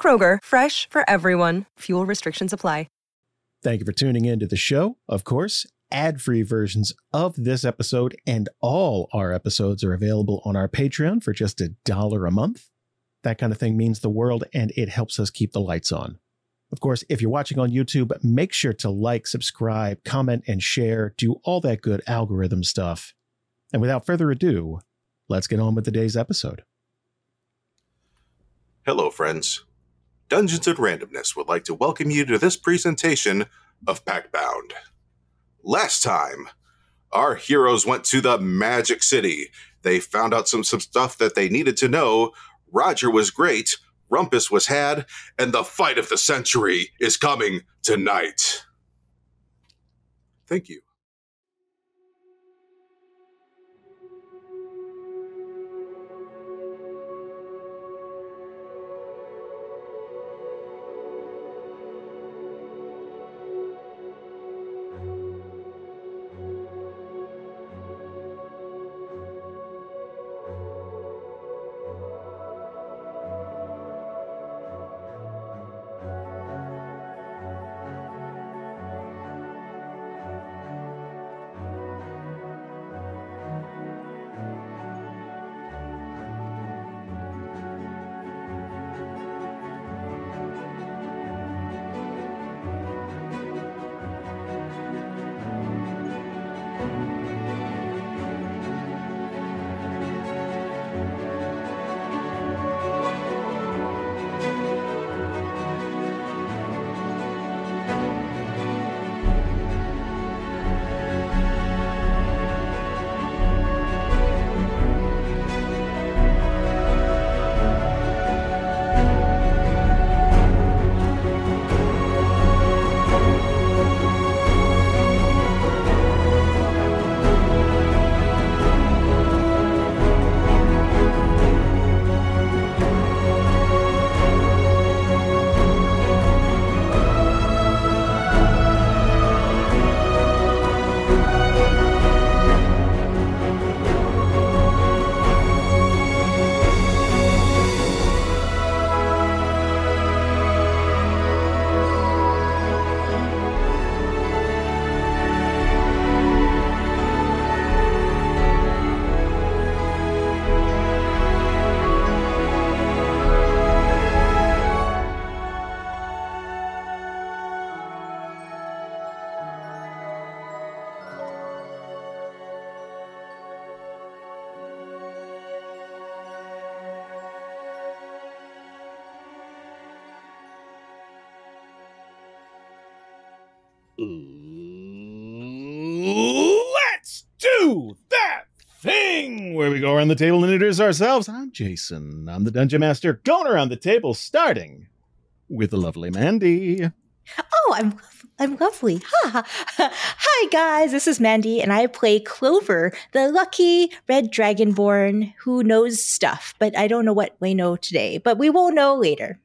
Kroger, fresh for everyone. Fuel restrictions apply. Thank you for tuning in to the show. Of course, ad free versions of this episode and all our episodes are available on our Patreon for just a dollar a month. That kind of thing means the world and it helps us keep the lights on. Of course, if you're watching on YouTube, make sure to like, subscribe, comment, and share. Do all that good algorithm stuff. And without further ado, let's get on with today's episode. Hello, friends. Dungeons and Randomness would like to welcome you to this presentation of Pactbound. Last time, our heroes went to the Magic City. They found out some, some stuff that they needed to know. Roger was great, Rumpus was had, and the fight of the century is coming tonight. Thank you. The table and ourselves. I'm Jason. I'm the Dungeon Master. Going around the table, starting with the lovely Mandy. Oh, I'm I'm lovely. Ha. Hi guys, this is Mandy and I play Clover, the lucky red dragonborn who knows stuff, but I don't know what we know today, but we will know later.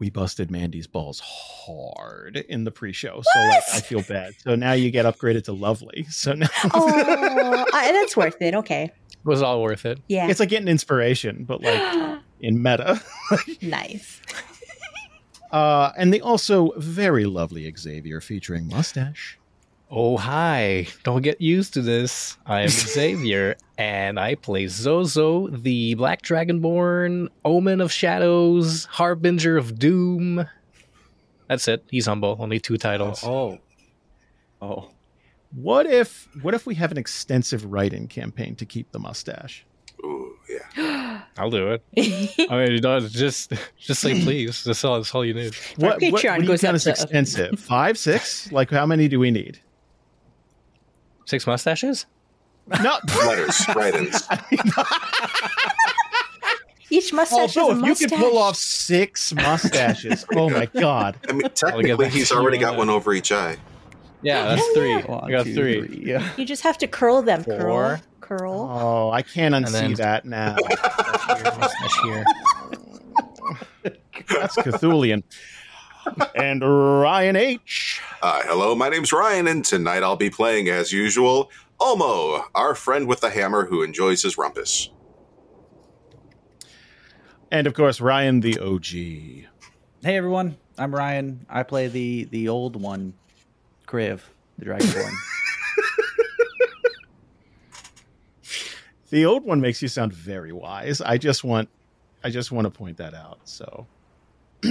We busted Mandy's balls hard in the pre-show, so like, I feel bad. So now you get upgraded to lovely. So now Oh, I, that's worth it. Okay. It was all worth it. Yeah. it's like getting inspiration, but like in meta. nice. Uh, and the also very lovely Xavier featuring mustache. Oh, hi. Don't get used to this. I'm Xavier, and I play Zozo, the Black Dragonborn, Omen of Shadows, Harbinger of Doom. That's it. He's humble. Only two titles. Oh. Oh. oh. What if what if we have an extensive write-in campaign to keep the mustache? Ooh, yeah. I'll do it. I mean, you know, just just say please. That's all. That's all you need. What, what, Patreon what do you goes count up as extensive? Five, six? Like how many do we need? Six mustaches. No, Letters, write-ins. Each mustache Although, is a if mustache. you can pull off six mustaches, oh my god! I mean, technically, he's already got one over each eye. Yeah, that's three. yeah. I got two, three. Yeah. You just have to curl them. Curl, Four. curl. Oh, I can't unsee then- that now. Mustache here. That's Cthulian. and Ryan H. Uh, hello, my name's Ryan, and tonight I'll be playing, as usual, Olmo, our friend with the hammer who enjoys his rumpus. And of course, Ryan the OG. Hey everyone, I'm Ryan. I play the the old one, Kriv, the Dragonborn. The old one makes you sound very wise. I just want I just want to point that out. So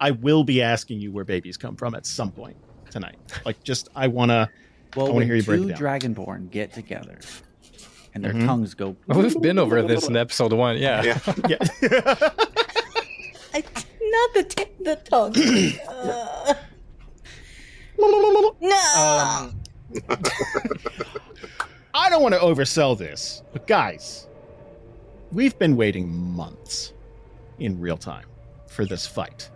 I will be asking you where babies come from at some point tonight. Like just I want to well, I wanna when hear you break two it down. Dragonborn get together and their Mhm. tongues go. We've been over this in episode one. Yeah. Yeah. yeah. I, not the t- the tongue. Uh, no. Um, I don't want to oversell this, but guys, we've been waiting months in real time for this fight.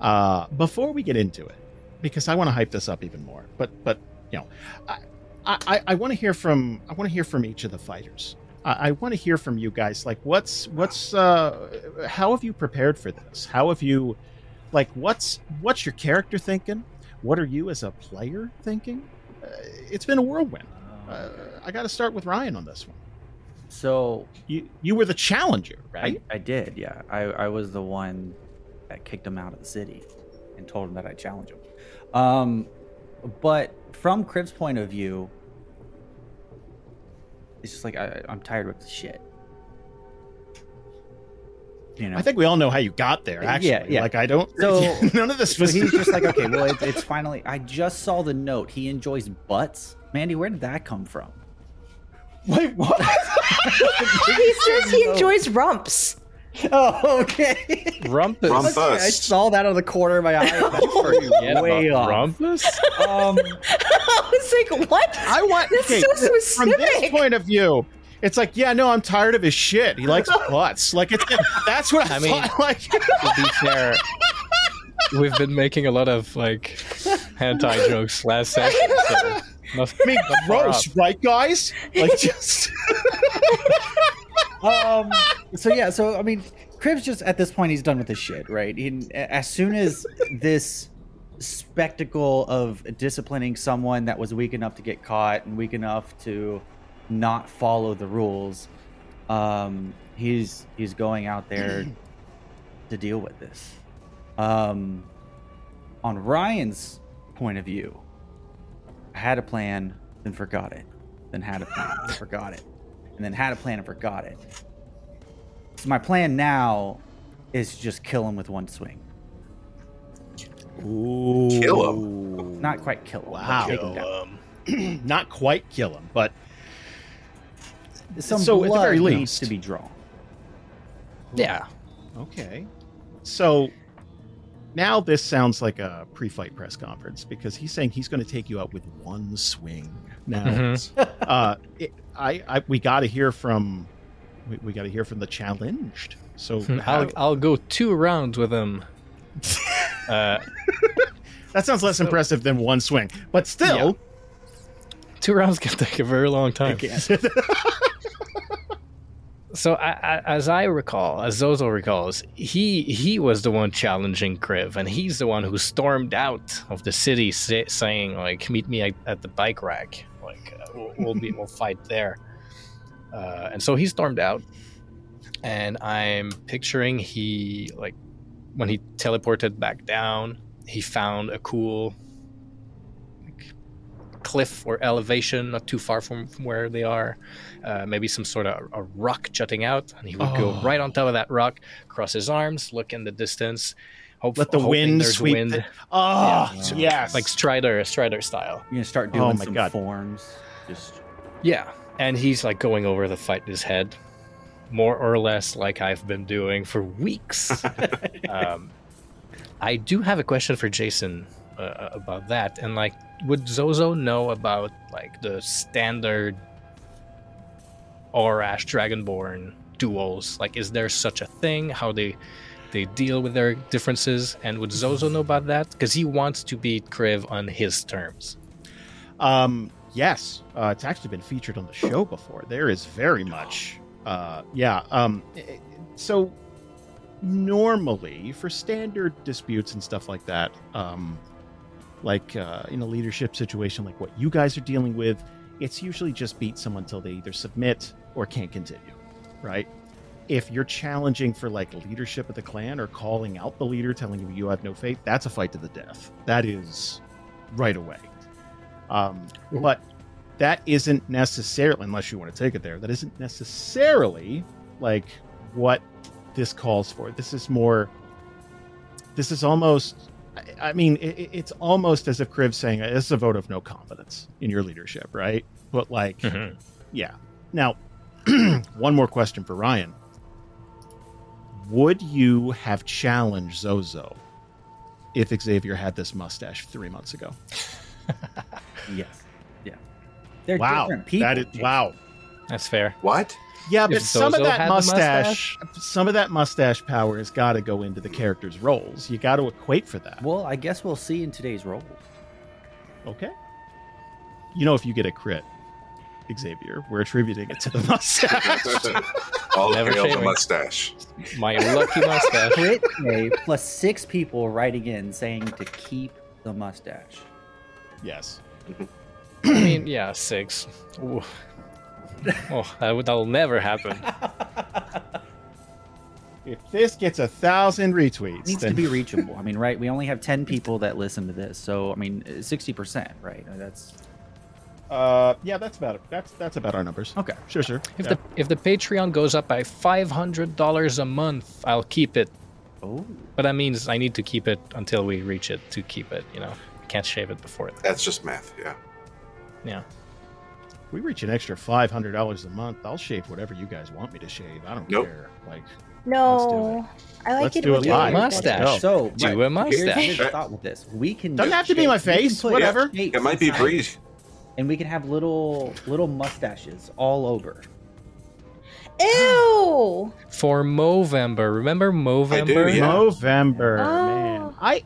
Uh, before we get into it, because I want to hype this up even more, but but you know, I I, I want to hear from I want to hear from each of the fighters. I, I want to hear from you guys. Like, what's what's uh, how have you prepared for this? How have you, like, what's what's your character thinking? What are you as a player thinking? Uh, it's been a whirlwind. Uh, I got to start with Ryan on this one. So You you were the challenger, right? I, I did, yeah. I, I was the one that kicked him out of the city and told him that I'd challenge him. Um, but from Kriv's point of view, it's just like I, I'm tired of the shit. You know, I think we all know how you got there. Actually, yeah. like I don't. So- none of this so was. he's just like, okay, well, it's, it's finally. I just saw the note. He enjoys butts. Mandy, where did that come from? Wait, what? he says he enjoys rumps. Oh, okay. Rumpus. Rumpus. I saw that on the corner of my eye. Forget way about off. Rumpus? Um, I was like, what? I want That's okay, so from this point of view. It's like, yeah, no, I'm tired of his shit. He likes butts. Like it's that's what I, I mean- thought. Like, to be fair, we've been making a lot of like hentai jokes last session. So nothing, I mean, gross, right, guys? Like, just um, so yeah, so I mean, Kriv's just at this point he's done with his shit, right? He, as soon as this spectacle of disciplining someone that was weak enough to get caught and weak enough to not follow the rules, um, he's he's going out there to deal with this. Um, on Ryan's point of view, I had a plan, then forgot it, then had a plan, then forgot it, and then had a plan and forgot it. So my plan now is just kill him with one swing. Kill him. Not quite kill him. but Wow. Take him down. not quite kill him, but Some So, at the blood very needs least- to be drawn. Yeah. okay. So now this sounds like a pre-fight press conference because he's saying he's going to take you out with one swing. Now, Mhm. uh, it, I, I, we got to hear from, we, we got to hear from the challenged. So how- I'll, I'll go two rounds with him. Uh, that sounds less so- impressive than one swing, but still, two rounds can take a very long time. So, I, I, as I recall, as Zozo recalls, he he was the one challenging Kriv, and he's the one who stormed out of the city, say, saying like, "Meet me at, at the bike rack. Like, uh, we'll, we'll be we'll fight there." Uh, and so he stormed out, and I'm picturing he like when he teleported back down, he found a cool like, cliff or elevation not too far from, from where they are uh, maybe some sort of a rock jutting out, and he would go Oh. right on top of that rock, cross his arms, look in the distance, hope let the hoping wind there's sweep. wind, the- oh, Yeah. yes. like Strider, Strider style. You're gonna start Oh doing my some God. forms. Just Yeah, and he's like going over the fight in his head, more or less like I've been doing for weeks. um, I do have a question for Jason uh, about that, and like, would Zozo know about like the standard Orash Dragonborn duels? Like, is there such a thing? How they they deal with their differences? And would Zozo know about that? Because he wants to beat Kriv on his terms. Um, yes, uh, it's actually been featured on the show before. There is very much, uh, yeah. Um, so normally for standard disputes and stuff like that, um, like uh, in a leadership situation like what you guys are dealing with, it's usually just beat someone till they either submit or can't continue, right? If you're challenging for like leadership of the clan or calling out the leader, telling you you have no faith, that's a fight to the death. That is right away. Um, but that isn't necessarily, unless you want to take it there, that isn't necessarily like what this calls for. This is more, this is almost, I- mean, it, it- it's almost as if Kriv's saying this is a vote of no confidence in your leadership, right? But like, yeah. Now, one more question for Ryan. Would you have challenged Zozo if Xavier had this mustache three months ago? Yes. Yeah. They're wow, different people. that is wow. That's fair. What? Yeah, but If some of that had the mustache, some of that mustache power has got to go into the character's roles. You got to equate for that. Well, I guess we'll see in today's role. Okay. You know, if you get a crit, Xavier, we're attributing it to the mustache. All Never hail the mustache. My lucky mustache. Crit A plus six people writing in saying to keep the mustache. Yes. I mean, yeah, six. Ooh. Oh, that would, that'll never happen. If this gets a thousand retweets, It needs then to be reachable. I mean, right? We only have ten people that listen to this, so I mean, sixty percent, right? That's uh, yeah, that's about it. That's that's about our numbers. okay. Sure, sure. If Yeah. the if the Patreon goes up by five hundred dollars a month, I'll keep it. Oh, But that means I need to keep it until we reach it to keep it. You know, I can't shave it before that. That's just math. Yeah. Yeah. If we reach an extra five hundred dollars a month, I'll shave whatever you guys want me to shave. I don't Nope. care. Like, No, I like Let's it. do when it you live. Mustache. so Do right, a mustache. Here's the thought with this: we can doesn't have to be my face. Whatever. shapes It might be inside, breed. and we can have little little mustaches all over. Ew. For Movember, remember Movember? Yeah. November, Oh. man. I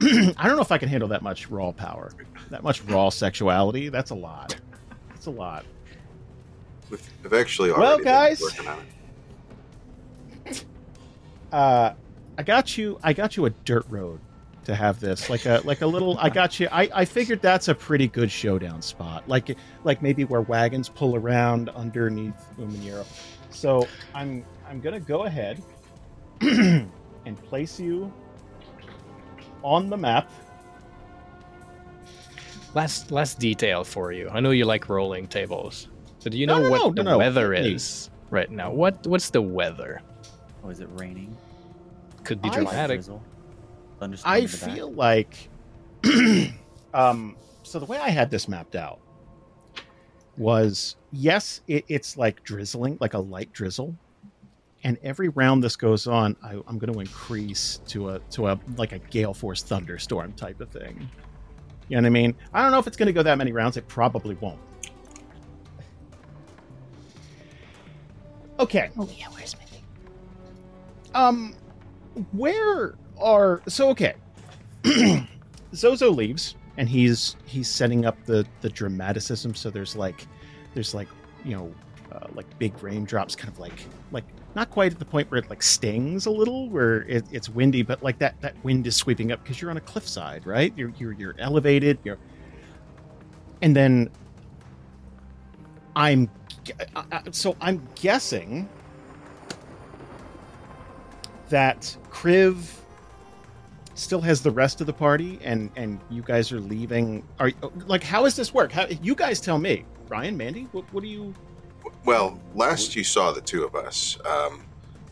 I don't know if I can handle that much raw power, that much raw sexuality. That's a lot. That's a lot. We've, we've actually Well, already been guys. working on it. Uh, I got you. I got you a dirt road to have this, like a like a little. I got you. I, I figured that's a pretty good showdown spot, like like maybe where wagons pull around underneath Umanero. So I'm I'm gonna go ahead and place you on the map. Last last detail for you. I know you like rolling tables. So do you No, know no, what no, the no, no. weather Hey. is right now? What what's the weather? Oh, is it raining? Could be I- dramatic. Drizzle? I in back? feel like, um, so the way I had this mapped out was yes, it, it's like drizzling, like a light drizzle, and every round this goes on, I, I'm going to increase to a to a like a gale force thunderstorm type of thing. You know what I mean? I don't know if it's going to go that many rounds. It probably won't. Okay. Oh yeah, where's my thing? Um, where are so okay? Zozo leaves, and he's he's setting up the the dramaticism. So there's like there's like you know uh, like big raindrops, kind of like like not quite at the point where it like stings a little, where it, it's windy, but like that that wind is sweeping up because you're on a cliffside, right? You're you're you're elevated. You're and then I'm so I'm guessing that Kriv still has the rest of the party, and and you guys are leaving. Are like how does this work? How you guys tell me, Ryan, Mandy, what, what do you? Well, last you saw the two of us, um,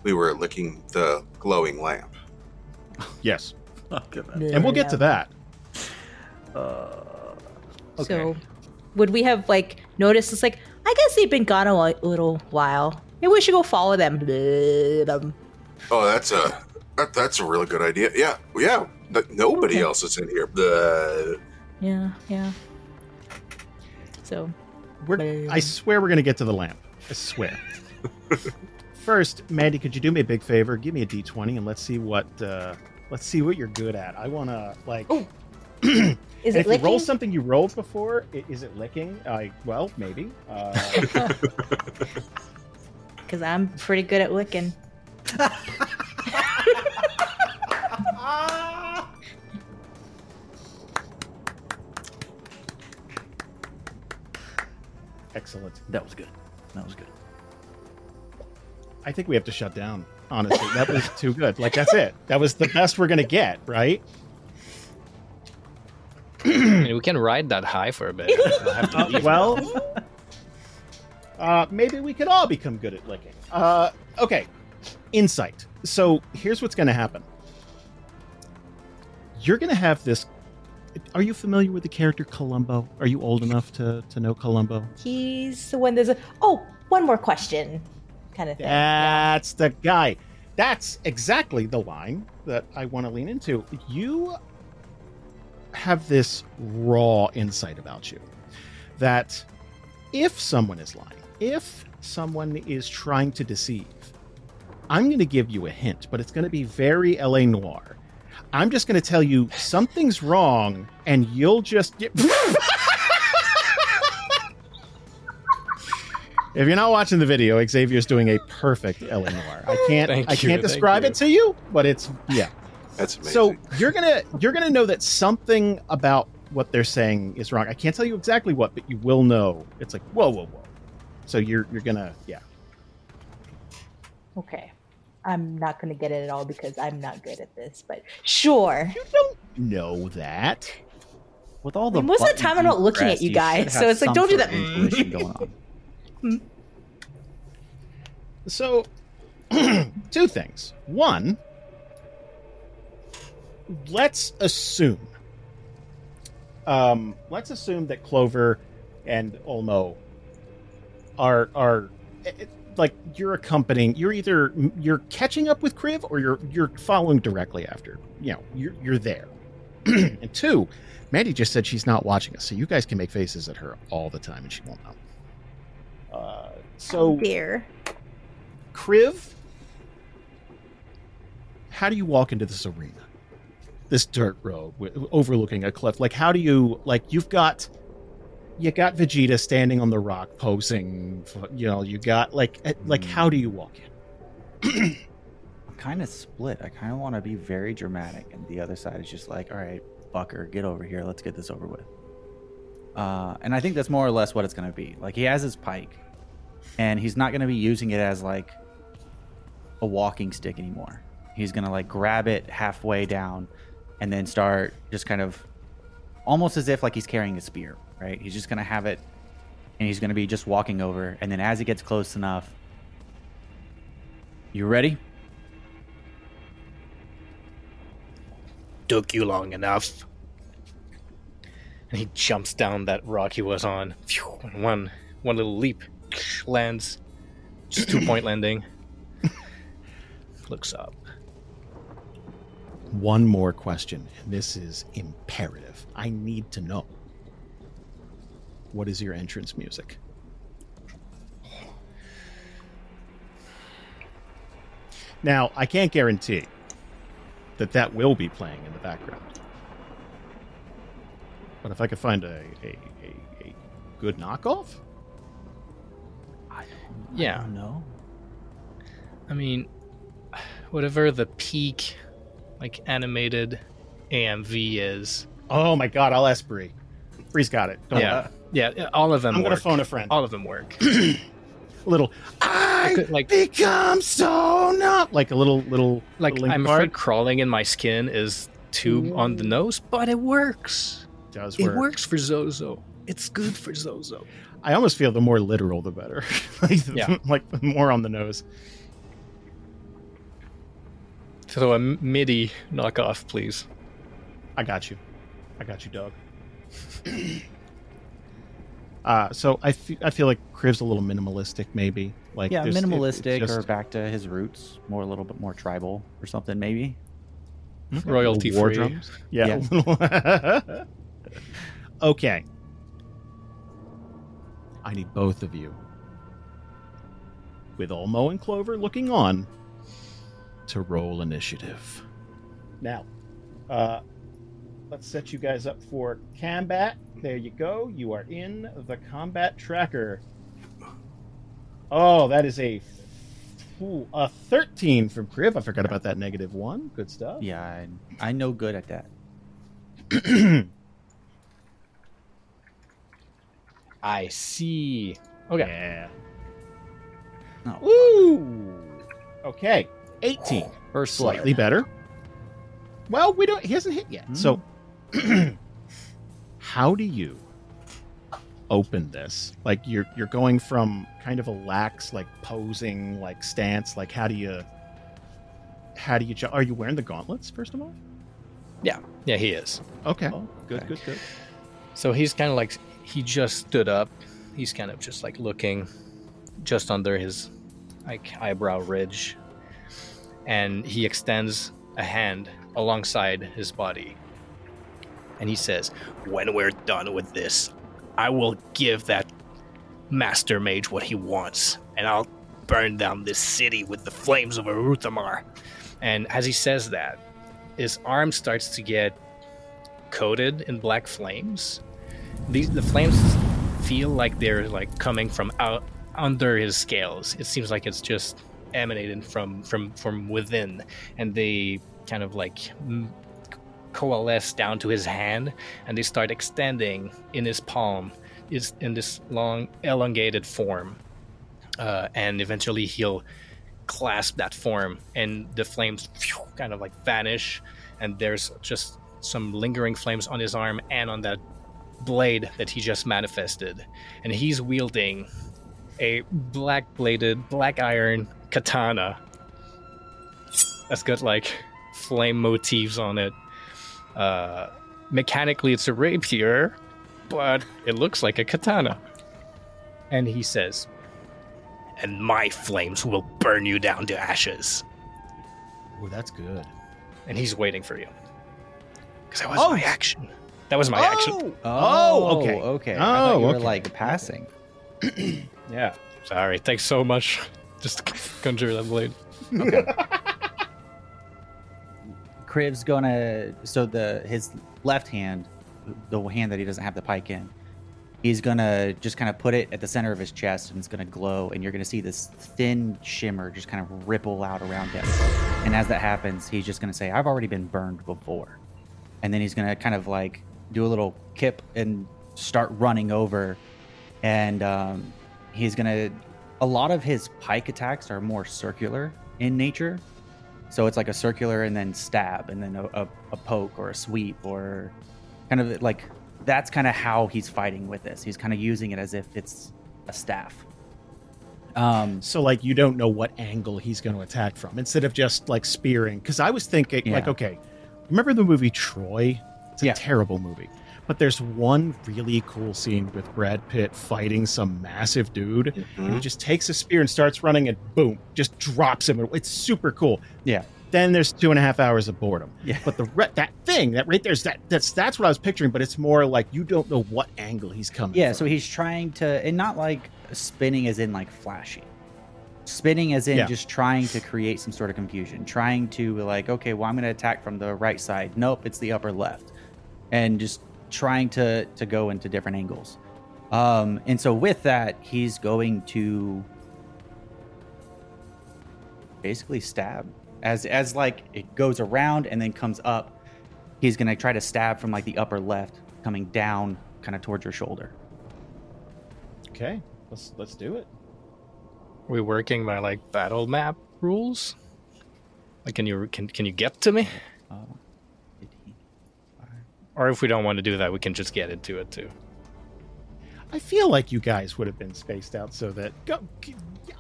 we were licking the glowing lamp. Yes, Look and we'll get to that. Uh, So, would we have like noticed? It's like I guess they've been gone a li- little while. Maybe we should go follow them. Them. Oh, that's a that, that's a really good idea. Yeah, yeah. But nobody Okay. else is in here. The Yeah, yeah. So, We're, I swear we're gonna get to the lamp. I swear. first, Mandy, could you do me a big favor? Give me a D20 and let's see what uh, let's see what you're good at. I want to like. Ooh. and Is if it licking? you roll something you rolled before, i- is it licking? I well, maybe. Uh, Because I'm pretty good at licking. excellent. That was good. That was good. I think we have to shut down. Honestly, that was too good. Like that's it. That was the best we're gonna get, right? I mean, we can ride that high for a bit. We'll have to Uh, well, uh, maybe we could all become good at licking. Uh, okay, insight. So here's what's going to happen. You're going to have this. Are you familiar with the character Columbo? Are you old enough to to know Columbo? He's the one there's a oh, one more question kind of thing. That's the guy. That's exactly the line that I want to lean into. You have this raw insight about you that if someone is lying, if someone is trying to deceive, I'm going to give you a hint, but it's going to be very L.A. Noire. I'm just going to tell you something's wrong, and you'll just. Get. If you're not watching the video, Xavier's doing a perfect L.A. Noire. I can't Thank I you, can't thank describe you. it to you, but it's yeah. That's amazing. So you're gonna you're gonna know that something about what they're saying is wrong. I can't tell you exactly what, but you will know. It's like whoa, whoa, whoa. So you're you're gonna yeah. Okay. I'm not going to get it at all because I'm not good at this, but sure. You don't know that. With all the mean, most of the time I'm not looking at you guys, so it's like, don't do that. going on. So two things. One, let's assume um let's assume that Clover and Olmo are are eh, eh, like you're accompanying you're either you're catching up with Kriv or you're you're following directly after. You know, you're you're there. and two, Mandy just said she's not watching us, so you guys can make faces at her all the time and she won't know. Uh, so dear. Kriv, how do you walk into this arena? This dirt road overlooking a cliff. Like, how do you, like, you've got, you got Vegeta standing on the rock posing, you know, you got, like, eh, like, Hmm. how do you walk in? I'm kind of split. I kind of want to be very dramatic, and the other side is just like, all right, fucker, get over here. Let's get this over with. Uh, and I think that's more or less what it's going to be. Like he has his pike, and he's not going to be using it as like a walking stick anymore. He's going to like grab it halfway down, and then start just kind of almost as if like he's carrying a spear. Right? He's just going to have it, and he's going to be just walking over. And then as he gets close enough, you ready? Took you long enough. And he jumps down that rock he was on. Phew, and one one little leap lands. Just two point landing. Looks up. One more question, and this is imperative. I need to know. What is your entrance music? Now, I can't guarantee that that will be playing in the background. But if I could find a, a, a, a good knockoff, Yeah. No. I mean, whatever the peak, like animated AMV is. oh my god, I'll ask Bree. Bree's got it. Don't Yeah, yeah, all of them. I'm gonna phone a friend. All of them work. a little. I could, like- become so numb. Like a little, little, Like little I'm card. afraid crawling in my skin is too on the nose, but it works. does It works for Zozo. It's good for Zozo. I almost feel the more literal, the better. like, the- Yeah. like the more on the nose. So a MIDI knockoff, please. I got you. I got you, dog. uh, so I I feel like Kriv's a little minimalistic, maybe. Like Yeah, there's- it- minimalistic just or back to his roots, more a little bit more tribal or something, maybe. Royalty war free. drums. Yeah. okay. I need both of you with Olmo and Clover looking on, to roll initiative. Now, uh, let's set you guys up for combat. There you go. You are in the combat tracker. Oh, that is a ooh, a 13 from Kriv. I forgot about that negative one. Good stuff. Yeah, I, I know good at that. I see. Okay. Yeah. Oh, Ooh. Okay. 18. Or Slightly better. Well, we don't. He hasn't hit yet. So, hmm. how do you open this? Like you're you're going from kind of a lax, like posing, like stance. Like how do you? How do you? Are you wearing the gauntlets first of all? Yeah. Yeah, he is. Okay. Oh, Good. okay. Good. Good. So he's kind of like he just stood up. He's kind of just like looking just under his like eyebrow ridge. And he extends a hand alongside his body. And he says, "When we're done with this, I will give that master mage what he wants, and I'll burn down this city with the flames of Aruthamar." And as he says that, his arm starts to get coated in black flames. These the flames feel like they're like coming from out under his scales. It seems like it's just emanating from from from within, and they kind of like coalesce down to his hand, and they start extending in his palm. Is in this long elongated form, uh, and eventually he'll clasp that form, and the flames phew, kind of like vanish, and there's just some lingering flames on his arm and on that blade that he just manifested. And he's wielding a black bladed, black iron katana that's got like flame motifs on it. Uh, mechanically, it's a rapier, but it looks like a katana. And he says, And my flames will burn you down to ashes. Oh, that's good. And he's waiting for you. Because that was Oh. my action. That was my action. Oh, okay. okay. Oh, I Oh, thought you were like passing. Yeah. Sorry. Thanks so much. Just conjure that blade. Kriv's gonna so the his left hand, the hand that he doesn't have the pike in, he's gonna just kind of put it at the center of his chest and it's gonna glow and you're gonna see this thin shimmer just kind of ripple out around him. And as that happens, he's just gonna say, "I've already been burned before," and then he's gonna kind of like do a little kip and start running over, and um, he's gonna. A lot of his pike attacks are more circular in nature, so it's like a circular and then stab and then a, a, a poke or a sweep or kind of like that's kind of how he's fighting with this. He's kind of using it as if it's a staff. Um, So like you don't know what angle he's going to attack from instead of just like spearing. Because I was thinking like, okay, remember the movie Troy? It's a Yeah. terrible movie, but there's one really cool scene with Brad Pitt fighting some massive dude, and he mm-hmm. just takes a spear and starts running, and boom, just drops him. It's super cool. yeah, Then there's two and a half hours of boredom. Yeah. But the re- that thing that right there's that that's that's what I was picturing. But it's more like you don't know what angle he's coming. yeah. from. So he's trying to, and not like spinning as in like flashy, spinning as in Yeah. just trying to create some sort of confusion, trying to be like, okay, well, I'm going to attack from the right side. Nope, it's the upper left, and just trying to to go into different angles. Um, and so with that, he's going to basically stab as as like it goes around and then comes up. He's gonna try to stab from like the upper left, coming down kind of towards your shoulder. okay. Let's let's do it. Are we working by like battle map rules? Like, can you can can you get to me? Uh, 15. Or if we don't want to do that, we can just get into it too. I feel like you guys would have been spaced out so that go.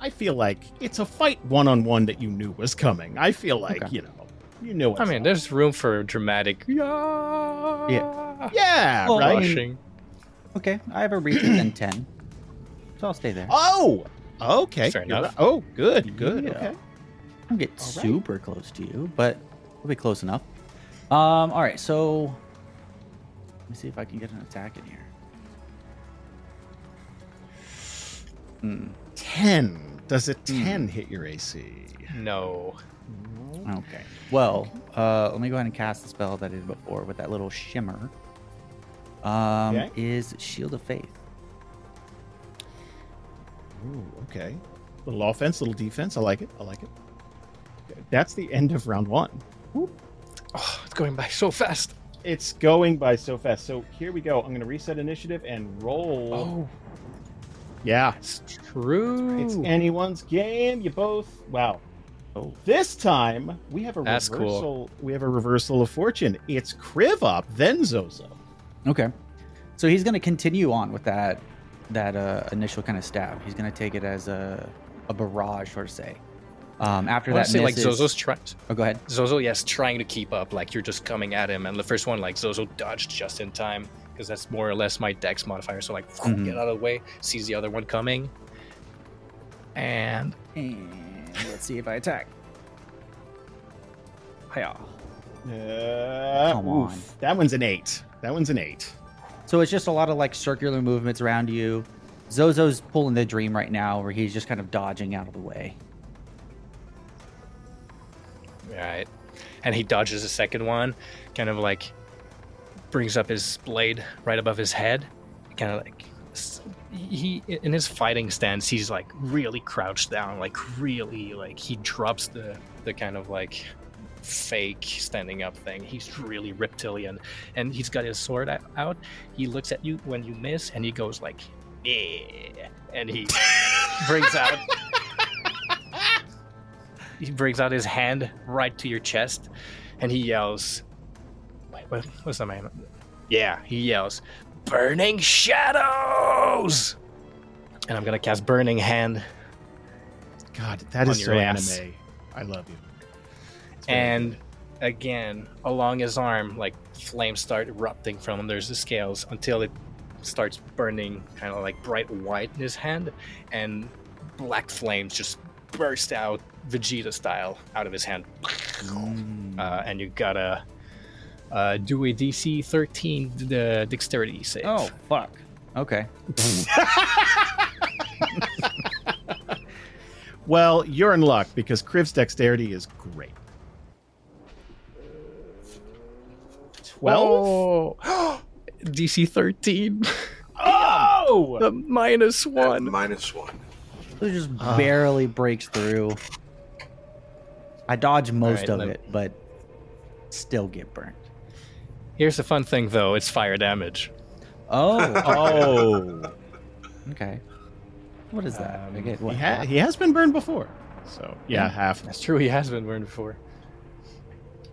I feel like it's a fight one on one that you knew was coming. I feel like Okay. you know, you know. What's I mean, up. there's room for dramatic. Yeah. yeah, Well, right. Rushing. Okay, I have a reach within ten, so I'll stay there. Oh, okay. Fair enough. right. Oh, good, good. Yeah. Okay. I don't get All right. super close to you, but we'll be close enough. Um, all right, so let me see if I can get an attack in here. Hmm. Ten Does a 10 hit your AC? No. Okay. Well, uh, let me go ahead and cast the spell that I did before with that little shimmer. Um, Okay. is Shield of Faith. Ooh, okay. Little offense, little defense. I like it. I like it. That's the end of round one. Oh, it's going by so fast. It's going by so fast. So here we go. I'm going to reset initiative and roll. Oh, Yeah. it's true. It's anyone's game. You both. Wow. Oh. This time we have a That's cool. reversal. We have a reversal of fortune. It's Kriv up, then Zozo. Okay. So he's going to continue on with that that uh, initial kind of stab. He's going to take it as a, a barrage, sort of say. Um, after that, want to say like Zozo's trying. Oh, go ahead. Zozo, yes, trying to keep up. Like you're just coming at him, and the first one, like Zozo dodged just in time because that's more or less my Dex modifier. So like, Mhm. get out of the way, sees the other one coming, and And let's see if I attack. Hiya. Uh, Come oof. on. That one's an eight. That one's an eight. So it's just a lot of like circular movements around you. Zozo's pulling the dream right now, where he's just kind of dodging out of the way. Right, and he dodges the second one, kind of like brings up his blade right above his head, kind of like he in his fighting stance, he's like really crouched down, like really like he drops the the kind of like fake standing up thing. He's really reptilian, and he's got his sword out. He looks at you when you miss, and he goes like, "Yeah," and he brings out he brings out his hand right to your chest, and he yells, "Wait, what, what's that name? Yeah, he yells, "Burning shadows!" And I'm gonna cast Burning Hand, God, that is your so ass. anime. I love you. And good. again along his arm, like flames start erupting from him. There's the scales until it starts burning, kind of like bright white in his hand, and black flames just burst out Vegeta style out of his hand. Mm. uh, and you gotta uh, do a DC 13 the dexterity save. oh fuck. Okay. well, you're in luck because Kriv's dexterity is great. Twelve. Oh! DC 13, Oh! the minus At one. minus one. It just Ah. barely breaks through. I dodge most right, of let- it, but still get burnt. Here's the fun thing, though: it's fire damage. Oh. Oh! okay. What is that? I Um, get he, ha- he has been burned before, so yeah, Yeah. half. That's true. He has been burned before.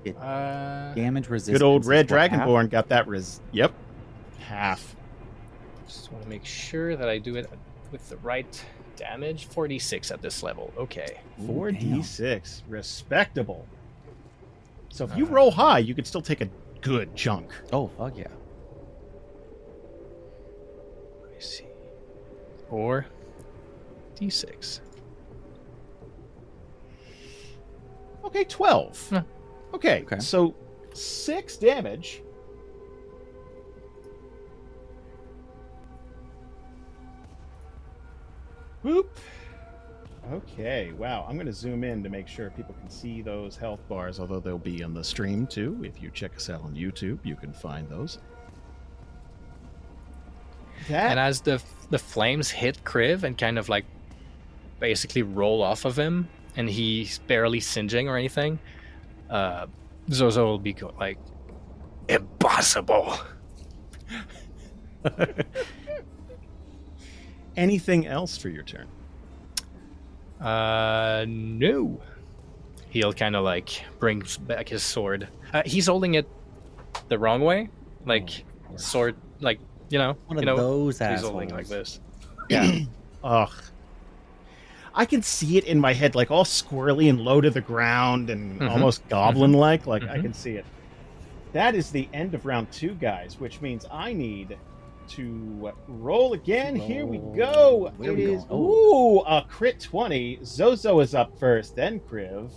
It- Uh, damage resistance. Good old red what, half? dragonborn got that. Res- yep, half. just want to make sure that I do it with the right damage. 4d6 at this level. Okay. 4d6. respectable. So if you Uh, roll high, you could still take a good chunk. Oh fuck yeah. Let me see. Four d6. Okay, twelve. Huh. Okay, Okay. so six damage. Whoop. Okay, wow. I'm going to zoom in to make sure people can see those health bars, although they'll be on the stream too. If you check us out on YouTube, you can find those. That And as the the flames hit Kriv and kind of like basically roll off of him, and he's barely singeing or anything, uh, Zozo will be go- like, impossible. anything else for your turn? Uh, no. He'll kind of like bring back his sword. Uh, he's holding it the wrong way, like sword, like you know, One you of know, those he's assholes. holding like this. Yeah. Ugh. I can see it in my head, like all squirrely and low to the ground and Mhm. almost goblin like. Like I Mhm. can see it. That is the end of round two, guys, which means I need to roll again. Here we go. Roll. Here It we go. is- Oh. ooh, a crit 20. Zozo is up first, then Kriv.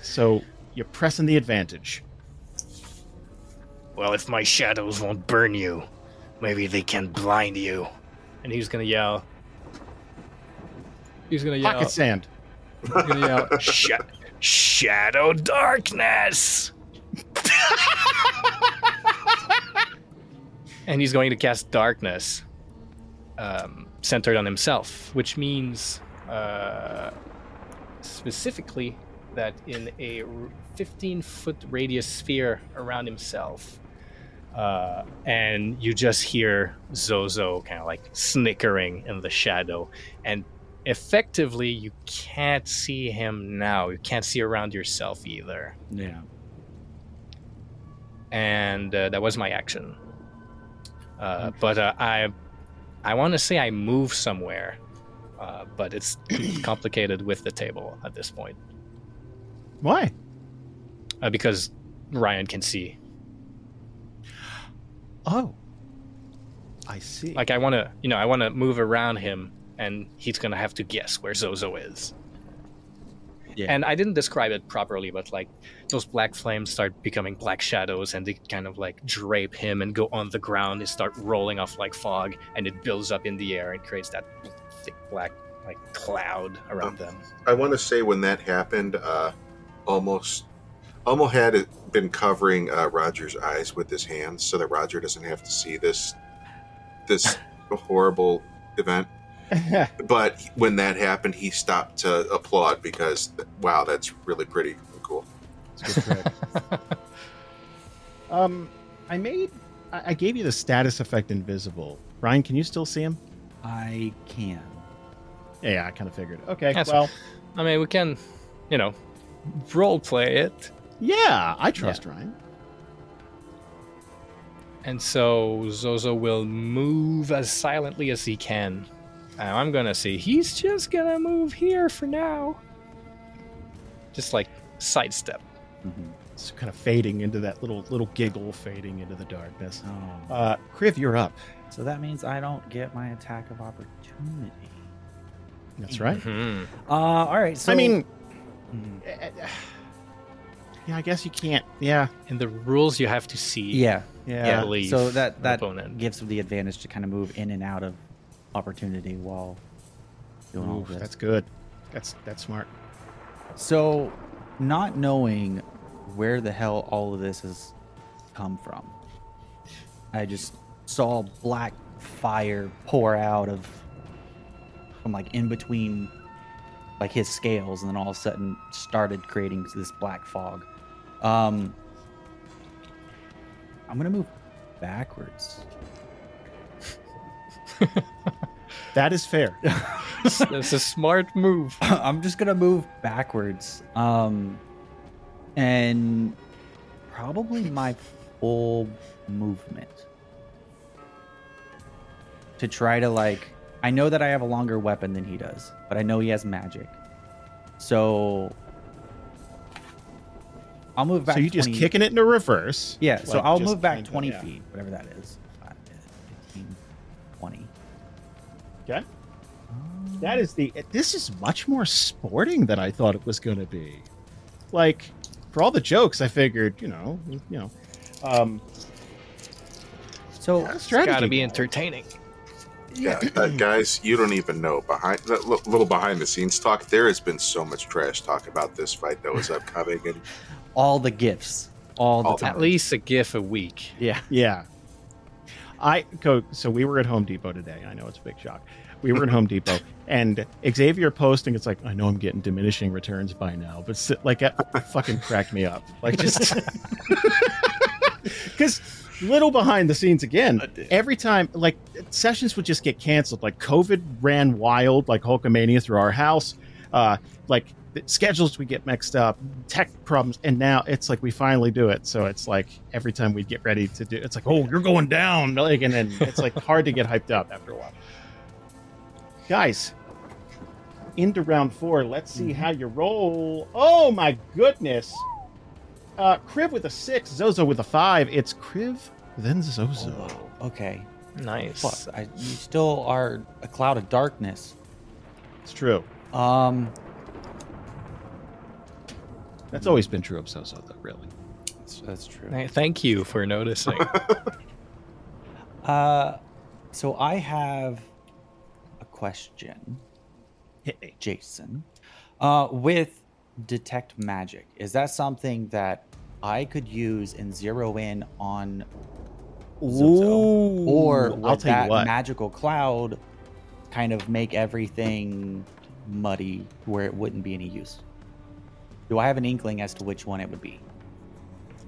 So you're pressing the advantage. Well, if my shadows won't burn you, maybe they can blind you. And he's gonna yell, He's gonna yell. Pocket sand. He's gonna yell. Sh- shadow darkness. And he's going to cast darkness, um, centered on himself, which means uh, specifically that in a 15 foot radius sphere around himself. Uh, and you just hear Zozo kind of like snickering in the shadow. And effectively, you can't see him now. You can't see around yourself either. Yeah. And uh, that was my action. Uh, but uh, I, I want to say I move somewhere, uh, but it's complicated with the table at this point Why? uh, because Ryan can see. Oh. I see. Like I want to, you know, I want to move around him, and he's gonna have to guess where Zozo is. Yeah. And I didn't describe it properly, but like those black flames start becoming black shadows, and they kind of like drape him and go on the ground. They start rolling off like fog, and it builds up in the air and creates that thick black like cloud around them. I want to say when that happened, uh, almost, Almo had it been covering uh, Roger's eyes with his hands so that Roger doesn't have to see this, this horrible event. But when that happened, he stopped to applaud because, wow, that's really pretty and cool. Good um, I made. I I gave you the status effect invisible. Ryan, can you still see him? I can. Yeah, yeah I kind of figured. Okay, That's- well, I mean, we can, you know, role play it. yeah, I trust Ryan. And so Zozo will move as silently as he can. And I'm gonna see he's just gonna move here for now. Just like sidestep. Mhm. It's kind of fading into that little little giggle, fading into the darkness. Oh. Uh, Kriv, you're up. So that means I don't get my attack of opportunity. That's right. Mhm. Uh, all right. So I mean, eh, yeah, I guess you can't. Yeah, In the rules, you have to see. yeah, yeah. I believe So that that opponent. gives them the advantage to kind of move in and out of opportunity while doing all this. that's good. That's that's smart. So, not knowing where the hell all of this has come from, I just saw black fire pour out of from like in between like his scales, and then all of a sudden started creating this black fog. Um, I'm gonna move backwards. That is fair. That's a smart move. I'm just gonna move backwards. Um, and probably my full movement to try to like. I know that I have a longer weapon than he does, but I know he has magic. So I'll move back. so you just kicking it into reverse. Yeah, so like, I'll move back kinda- 20 yeah. feet, whatever that is. Okay. That is the. This is much more sporting than I thought it was going to be. Like, for all the jokes, I figured, you know, you know, um, So got a It's gotta be entertaining. Yeah, uh, guys, you don't even know behind that li- little behind the scenes talk. There has been so much trash talk about this fight that was upcoming, and all the gifts, all the All the- time. At least a gif a week. yeah. Yeah. I go. So we were at Home Depot today. I know it's a big shock. We were at Home Depot, and Xavier posting. It's like I know I'm getting diminishing returns by now, but s- like it fucking cracked me up. Like just because little behind the scenes again. Every time, like sessions would just get canceled. Like COVID ran wild, like Hulkamania through our house. Uh, like schedules we get mixed up, tech problems, and now it's like we finally do it. So it's like every time we get ready to do, it's like, oh, you're going down, like, and then it's like hard to get hyped up after a while. Guys, into round four. Let's see how you roll. Oh my goodness! Uh, Kriv with a six, Zozo with a five. It's Kriv, then Zozo. Oh, okay. Nice. Fuck. I, you still are a cloud of darkness. It's true. Um, That's always been true of Zozo, though. Really. that's, that's true. Thank you for noticing. Uh, so I have a question. Hit me. Jason. Uh, with detect magic, is that something that I could use and zero in on Zozo? Or would I'll that magical cloud kind of make everything muddy where it wouldn't be any use? Do I have an inkling as to which one it would be?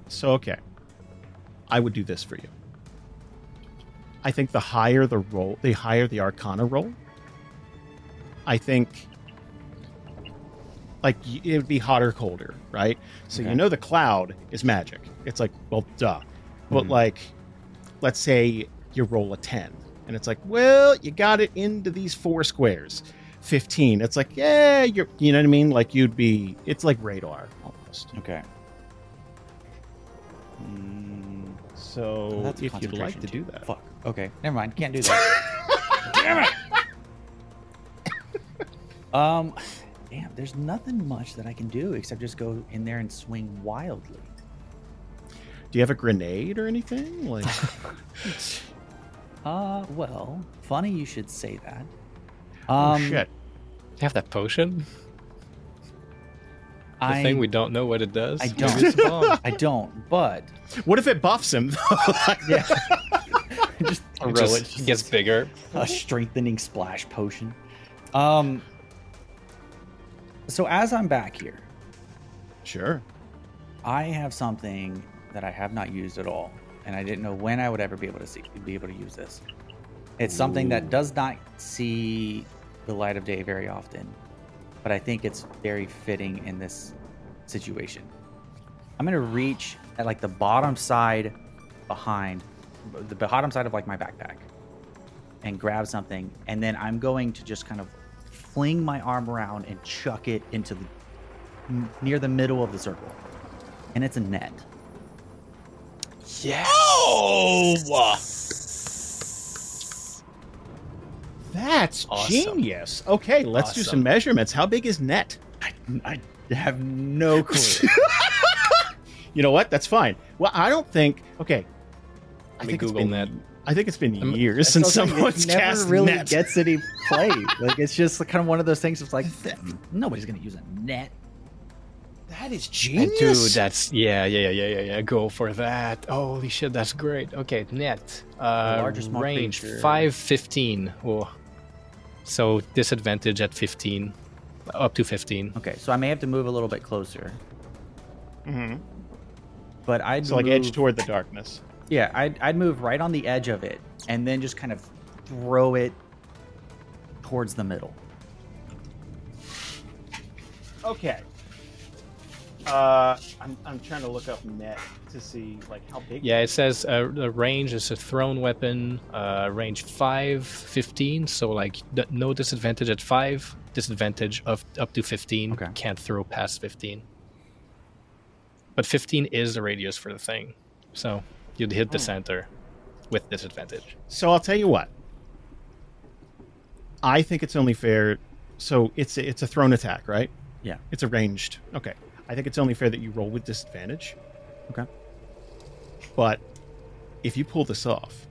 So okay, I would do this for you. I think the higher the roll, the higher the Arcana roll. I think, like it would be hotter colder, right? So Okay. you know the cloud is magic. It's like well, duh. But Mhm. like, let's say you roll a ten, and it's like, well, you got it into these four squares. Fifteen. It's like, yeah, you're, you know what I mean? Like you'd be. It's like radar almost. Okay. Mm, So a if you'd like to do that, Fuck. Okay. Never mind. Can't do that. damn it. Um, damn. There's nothing much that I can do except just go in there and swing wildly. do you have a grenade or anything? Like, Uh, well, funny you should say that. Oh Um, shit! You have that potion? The I thing we don't know what it does? I don't. it's a bomb. I don't, but What if it buffs him? yeah, just throw It it. just gets bigger. a strengthening splash potion. Um. So as I'm back here, sure. I have something that I have not used at all, and I didn't know when I would ever be able to see be able to use this. It's something that does not see the light of day very often, but I think it's very fitting in this situation. I'm gonna reach at like the bottom side behind the bottom side of like my backpack and grab something, and then I'm going to just kind of fling my arm around and chuck it into the n- near the middle of the circle, and it's a net. Yeah. Oh, that's Awesome. genius. Okay, let's do some measurements. How big is net? I, I have no clue. You know what? That's fine. Well, I don't think. Okay, I Let me think Google been, net. I think it's been years since someone's it never cast really net. gets any play. like it's just kind of one of those things. It's like nobody's gonna use a net. that is genius, dude, that's yeah, yeah, yeah, yeah, yeah. Go for that. Holy shit, that's great. Okay, net. Uh, larger small range five fifteen. Oh. So disadvantage at fifteen, up to fifteen. Okay, so I may have to move a little bit closer, Mhm. but I'd So like move, edge toward the darkness. Yeah, I'd I'd move right on the edge of it, and then just kind of throw it towards the middle. Okay. Uh, I'm, I'm trying to look up net to see like how big. Yeah, it says uh, the range is a thrown weapon, uh, range 5, 15. So, like, d- no disadvantage at 5, disadvantage of up to 15. Okay. Can't throw past 15. But 15 is the radius for the thing. So, you'd hit the Oh. center with disadvantage. So I'll tell you what. I think it's only fair. So it's a, it's a thrown attack, right? Yeah. It's arranged. Okay. I think it's only fair that you roll with disadvantage. Okay. But if you pull this off,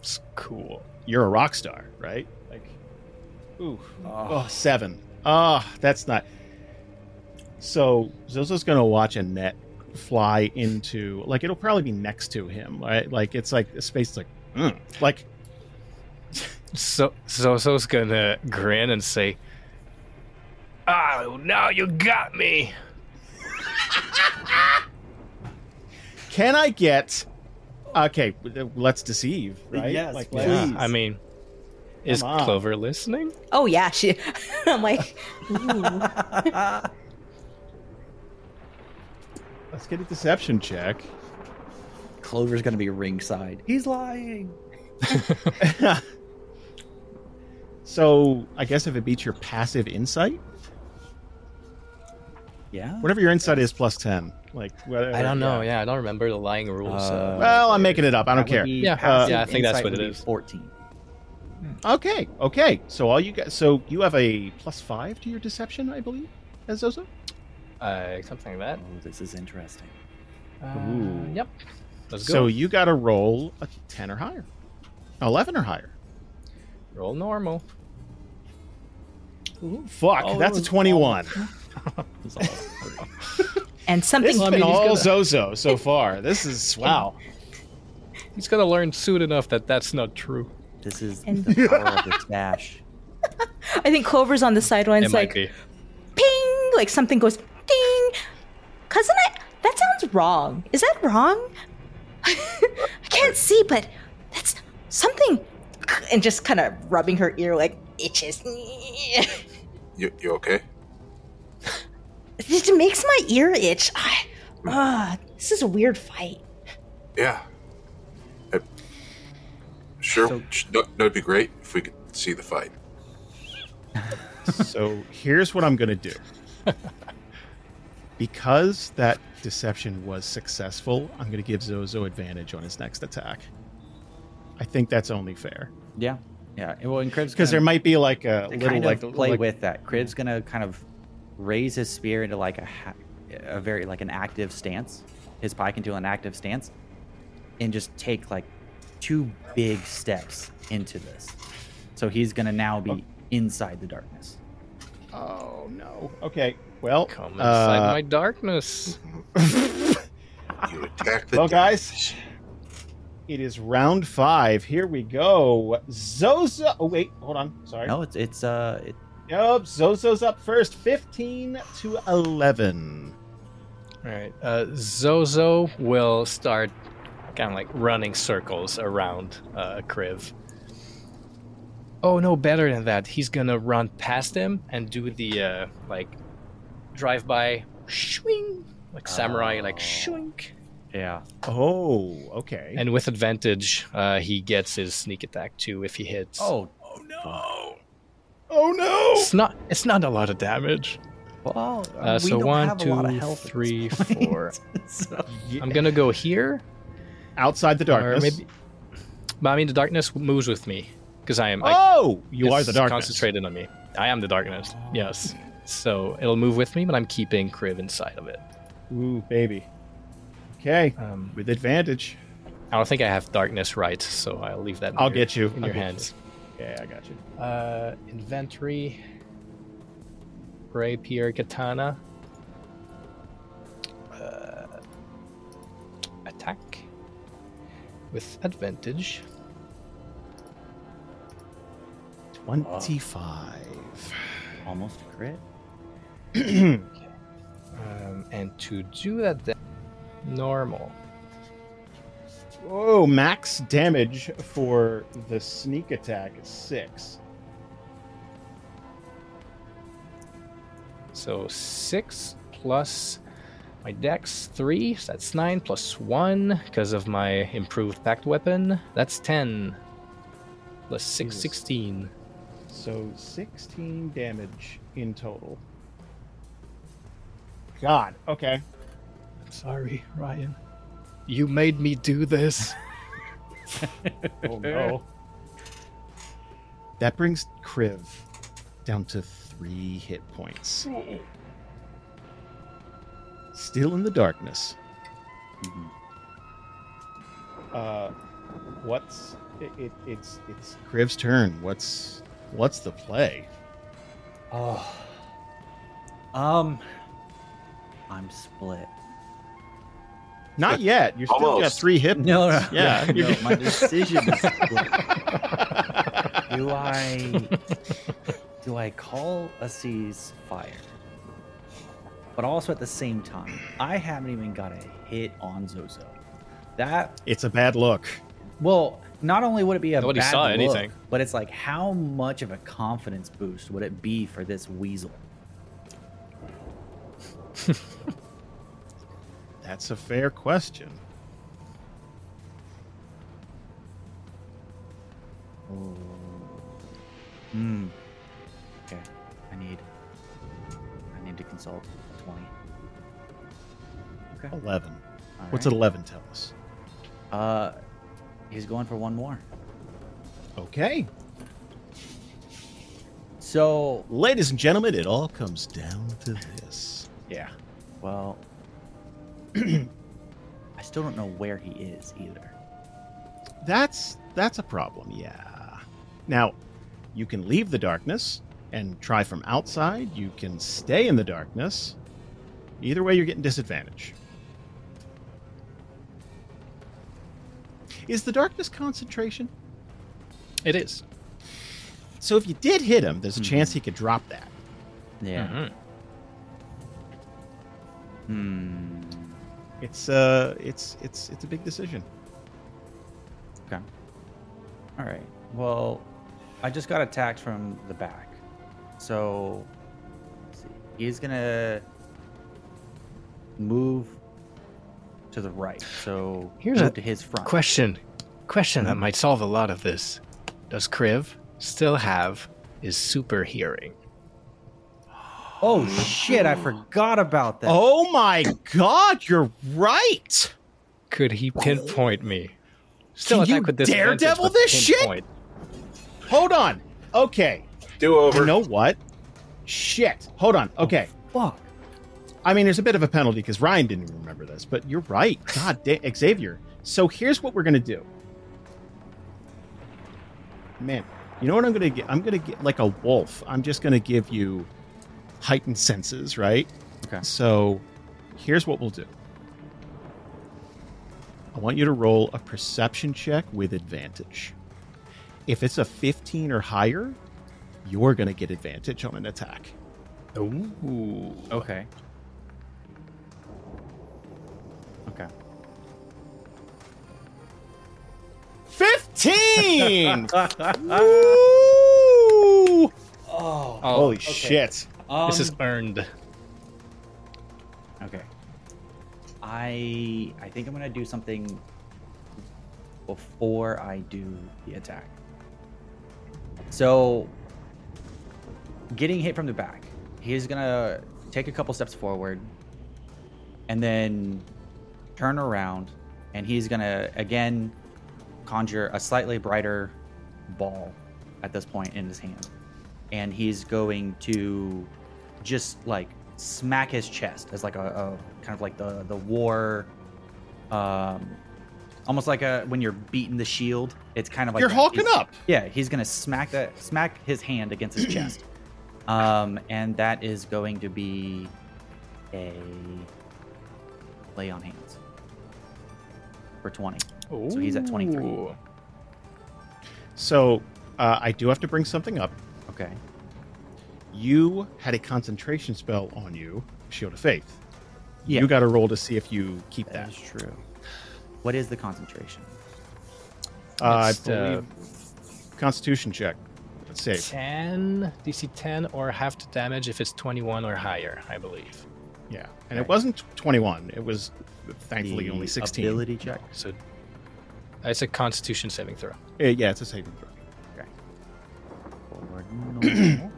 It's cool. you're a rock star, right? Like, ooh, oh, seven. Ah, that's not. So Zozo's gonna watch a net fly into like it'll probably be next to him, right? Like it's like a space like, mm. like So, Zozo's gonna grin and say, Oh, now you got me. Can I get? Okay, let's deceive, right? Yes, like, please. Yeah, I mean, is Clover listening? Oh yeah, she. I'm like, ooh. Let's get a deception check. Clover's gonna be ringside. He's lying. so I guess if it beats your passive insight, Yeah. whatever your insight is, plus ten. Like whatever, I don't know. Yeah, I don't remember the lying rules. Uh, Uh, Well, I'm making it up. I don't That care. be Yeah, passive yeah, I think that's insight what it be is. Fourteen. Okay, okay. So all you got. So you have a plus five to your deception, I believe, as Zozo. uh, something like that. Oh, this is interesting. Uh, Ooh. Yep. Let's go. So you got to roll a ten or higher, eleven or higher. roll normal. Fuck, Oh, that's a 21. It's all- And something This I mean, all gonna- Zozo so far. This is wow. He's gonna learn soon enough that that's not true. This is And- the power of the stash. I think Clover's on the sidelines like be. ping, like something goes ding. Cousin, I, that sounds wrong. Is that wrong? I can't see, but that's something. And just kind of rubbing her ear like itches. You, you okay? It makes my ear itch. I, ah, this is a weird fight. Yeah. Uh, sure. So- sh- no, that'd be great if we could see the fight. so here's what I'm going to do. Because that deception was successful, I'm going to give Zozo advantage on his next attack. I think that's only fair. Yeah, yeah. Well, and Kriv's Because there might be like a little kind like play like- with that. Kriv's gonna kind of raise his spear into like a a very like an active stance, his pike into an active stance, and just take like two big steps into this. So he's gonna now be inside the darkness. Oh no. Okay. Well, Come inside uh, my darkness. You attack the Well, guys. it is round five. Here we go. Zozo. Oh wait, hold on. Sorry. No, it's it's uh it, Nope. Zozo's up first. Fifteen to eleven. All right. Uh, Zozo will start kind of like running circles around uh, Kriv. Oh no! Better than that, he's gonna run past him and do the uh, like drive-by swing, like samurai, like Oh. swink. yeah. Oh, okay. And with advantage, uh, he gets his sneak attack too if he hits. Oh oh no. Oh no. it's not. It's not a lot of damage. well. Uh, we so don't one, have a lot of health three, point, four. so- I'm gonna go here. Outside the Or darkness. maybe, but I mean, the darkness moves with me because I am. I, oh, you are it's the darkness. Concentrated on me. I am the darkness. Yes. So it'll move with me, but I'm keeping Kriv inside of it. Ooh, baby. Okay, Um, with advantage. I don't think I have darkness right, so I'll leave that. In I'll your, get you. in I'll your get hands. Yeah, I got you. Uh, inventory. Rapier katana. Uh, attack with advantage. Twenty-five. almost a crit. Um, and to do that, then, normal. Whoa, max damage for the sneak attack is six. So six plus my dex three, so that's nine plus one because of my improved pact weapon. That's ten. Plus six, Jesus. 16. So 16 damage in total. God, okay. I'm sorry, Ryan. You made me do this. Oh no. that brings Kriv down to three hit points. Still in the darkness. Mhm. Uh, what's it, it? It's it's Kriv's turn. What's what's the play? Oh. Um. I'm split. Not yet. You're still got three hit. No, no, Yeah, no, you're- my decision is do I do I call a ceasefire? But also at the same time, I haven't even got a hit on Zozo. That It's a bad look. well, not only would it be a Nobody bad saw look, anything. but it's like how much of a confidence boost would it be for this weasel? That's a fair question. Hmm. Okay. I need. I need to consult twenty. Okay. Eleven. All What's right. eleven tell us? Uh, he's going for one more. Okay, So, ladies and gentlemen, it all comes down to this. yeah. Well, I still don't know where he is either. That's that's a problem. Yeah. Now, you can leave the darkness, and try from outside. You can stay in the darkness. Either way, you're getting disadvantage. Is the darkness concentration? It is. So if you did hit him, there's a Mhm. chance he could drop that. Yeah. Mhm. Hmm. It's uh, it's it's it's a big decision. Okay. All right. Well, I just got attacked from the back, so let's see. he's gonna move to the right. So Here's move a to his front. Question. Question that Mhm. might solve a lot of this. Does Kriv still have his super hearing? Oh shit! I forgot about that. Oh my god, you're right. Could he pinpoint me? Still Can you attack with disadvantage, daredevil but this shit? Hold on. Okay. Do over. You know what? Shit. Hold on. Okay. Oh, fuck. I mean, there's a bit of a penalty because Ryan didn't remember this, but you're right. God, damn, Xavier. So here's what we're gonna do. Man, you know what I'm gonna get? I'm gonna get like a wolf. I'm just gonna give you heightened senses, right? Okay. So here's what we'll do. I want you to roll a perception check with advantage. If it's a 15 or higher, you're gonna get advantage on an attack. Ooh. Okay. Okay. 15! Woo! Oh. Oh, Holy okay. shit. Um, this is earned. Okay. I I think I'm gonna do something before I do the attack. So getting hit from the back, he's gonna take a couple steps forward and then turn around and he's gonna again conjure a slightly brighter ball at this point in his hand. And he's going to just like smack his chest as like a, a kind of like the the war um almost like a when you're beating the shield it's kind of like You're that. hawking He's- up. yeah he's gonna smack that smack his hand against his chest um and that is going to be a lay on hands for 20 So he's at 23. So uh, I do have to bring something up. Okay You had a concentration spell on you, Shield of Faith. Yeah. You got a roll to see if you keep that that. is true what is the concentration Uh, I It's, uh, believe Constitution check. Let's save. 10, DC 10, or half the damage if it's 21 or higher, I believe. Yeah, and it wasn't 21. It was thankfully The only 16. ability check So it's a constitution saving throw. Uh, yeah, it's a saving throw. Forward normal.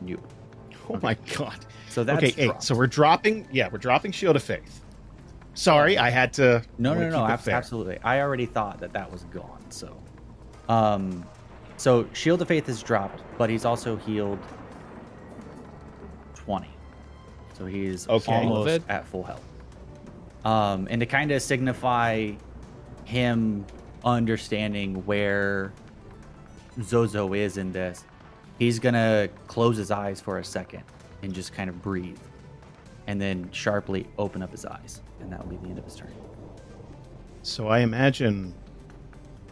New. Oh Okay. my god. So that's okay, eight. So we're dropping. Yeah, we're dropping Shield of Faith. Sorry, I had to. no, wanna no, no, ab- absolutely. I already thought that that was gone. So, um, so Shield of Faith is dropped, but he's also healed twenty. So he's Okay. Almost at full health. Um, and to kind of signify him understanding where Zozo is in this, he's gonna close his eyes for a second and just kind of breathe, and then sharply open up his eyes, and that will be the end of his turn. So I imagine,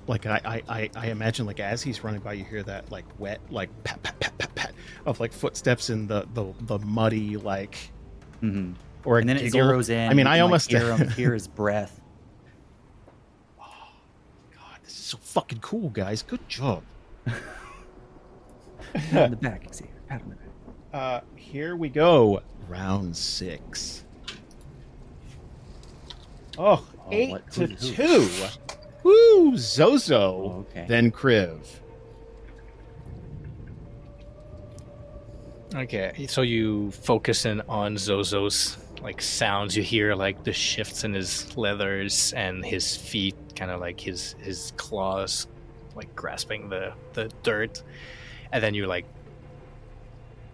like I, I, I, I imagine like as he's running by, you hear that like wet, like pat, pat, pat, pat, pat of like footsteps in the the, the muddy like Mm-hmm. or And then it zeroes in. I mean, I can, like, almost hear him hear his breath. God, this is so fucking cool, guys. Good job. Pat on the back, Xavier. Pat on the back. Uh, here we go. Round six. Oh, Oh, eight what- to who's two. Woo, Zozo. Oh, okay. Then Kriv. Okay, so you focus in on Zozo's like sounds. You hear like the shifts in his leathers and his feet, kind of like his his claws, like grasping the the dirt, and then you like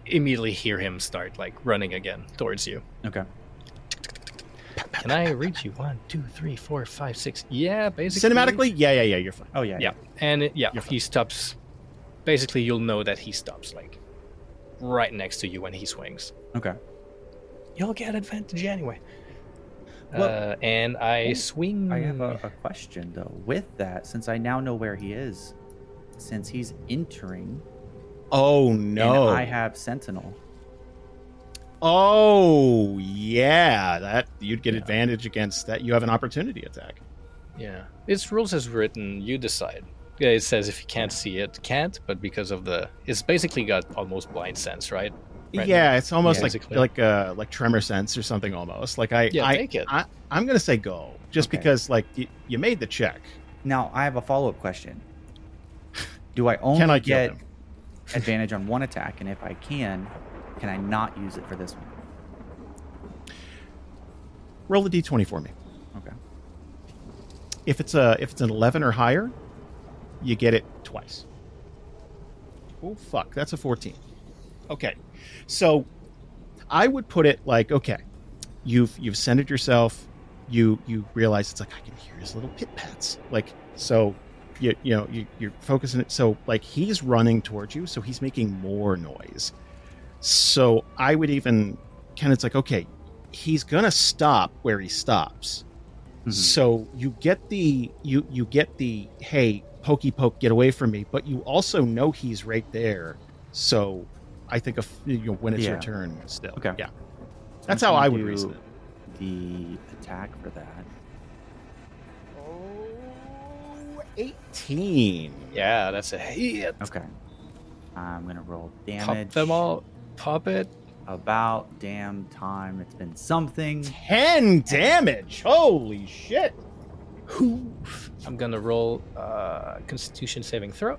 immediately hear him start like running again towards you. Okay. Can I reach you? One, two, three, four, five, six. Yeah, basically. Cinematically, yeah, yeah, yeah, you're fine. Oh yeah. Yeah, and it, yeah, he stops basically you'll know that he stops like right next to you when he swings. Okay. You'll get advantage anyway. Well- uh, and I swing. I have a, a question though. With that, since I now know where he is, since he's entering, Oh no! and I have Sentinel. oh yeah, that you'd get advantage against that. You have an opportunity attack. Yeah, it's rules as written. You decide. Yeah, it says if you can't see it, can't. But because of the, it's basically got almost blind sense, right? Right yeah, it's almost Yeah, like basically. like uh like tremor sense or something almost. Like I Yeah, I, take it. I I'm gonna say go just Okay. because like you, you made the check. Now I have a follow up question. Do I only Can I get advantage on one attack, and if I can, can I not use it for this one? Roll a d20 for me. Okay. If it's a if it's an 11 or higher, you get it twice. Oh fuck, that's a 14. Okay. So I would put it like okay, you've you've centered yourself, you you realize it's like I can hear his little pit pats. Like so you you know, you you're focusing it so like he's running towards you, so he's making more noise. So I would even kind of it's like okay, he's gonna stop where he stops. Mhm. So you get the you you get the hey pokey poke get away from me, but you also know he's right there. So I think of you know, when it's your turn still. Okay. Yeah. So That's how I would reason it. The attack for that. Oh, 18. Yeah, that's a hit. Okay. I'm gonna roll damage. Pop damage. them all. Pop it. About damn time. It's been something. 10 damage. Holy shit. I'm gonna roll uh, Constitution saving throw.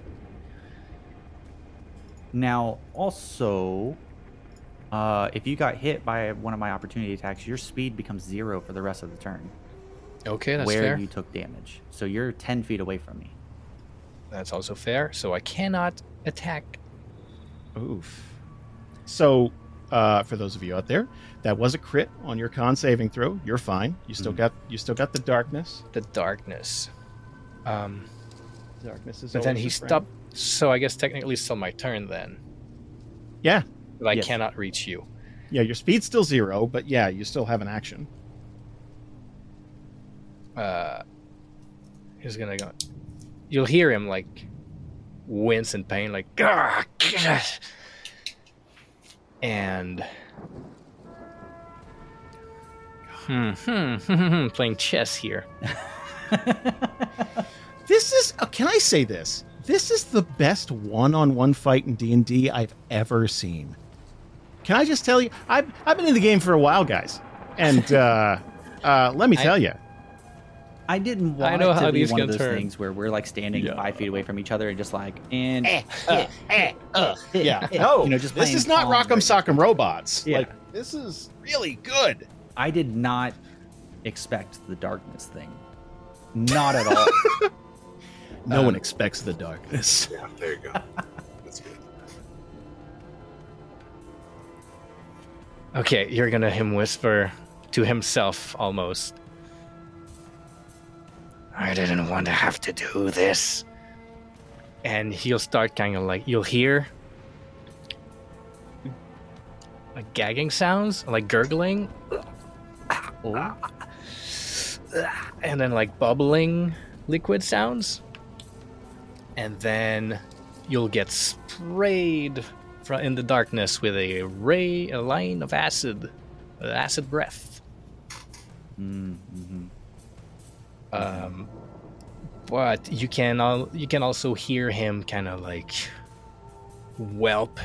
Now, also, uh, if you got hit by one of my opportunity attacks, your speed becomes zero for the rest of the turn. Okay, that's where fair. you took damage. So you're 10 feet away from me. That's also fair. So I cannot attack. Oof. So, uh, for those of you out there, that was a crit on your con saving throw. You're fine. You still Mhm. got you still got the darkness. the darkness. Um, Darkness is but then he stopped. So I guess technically still my turn then. Yeah. But I Yes. cannot reach you. Yeah, your speed's still zero, but yeah, you still have an action. Uh, he's gonna go. You'll hear him like wince in pain, like "Ah, gosh." and hmm, hmm, hmm, hmm, playing chess here. This is uh, can I say this? This is the best one-on-one fight in D&D I've ever seen. Can I just tell you I've I've been in the game for a while, guys. And uh uh let me I- tell you. I didn't want I know it to how be these one of those turn. things where we're like standing Yeah. five feet away from each other and just like and eh, uh, eh, eh, uh, Yeah. No. you know just this is not Rock'em Sock'em Robots. Yeah. Like this is really good. I did not expect the darkness thing. Not at all. No Um, one expects the darkness. Yeah, there you go. That's good. Okay, you're gonna him whisper to himself almost. I didn't want to have to do this. And he'll start kind of like you'll hear like gagging sounds, like gurgling, Oh, and then like bubbling liquid sounds. And then you'll get sprayed fro- in the darkness with a ray, a line of acid, uh, acid breath. mm, mhm. Um, but you can al- you can also hear him kind of like whelp,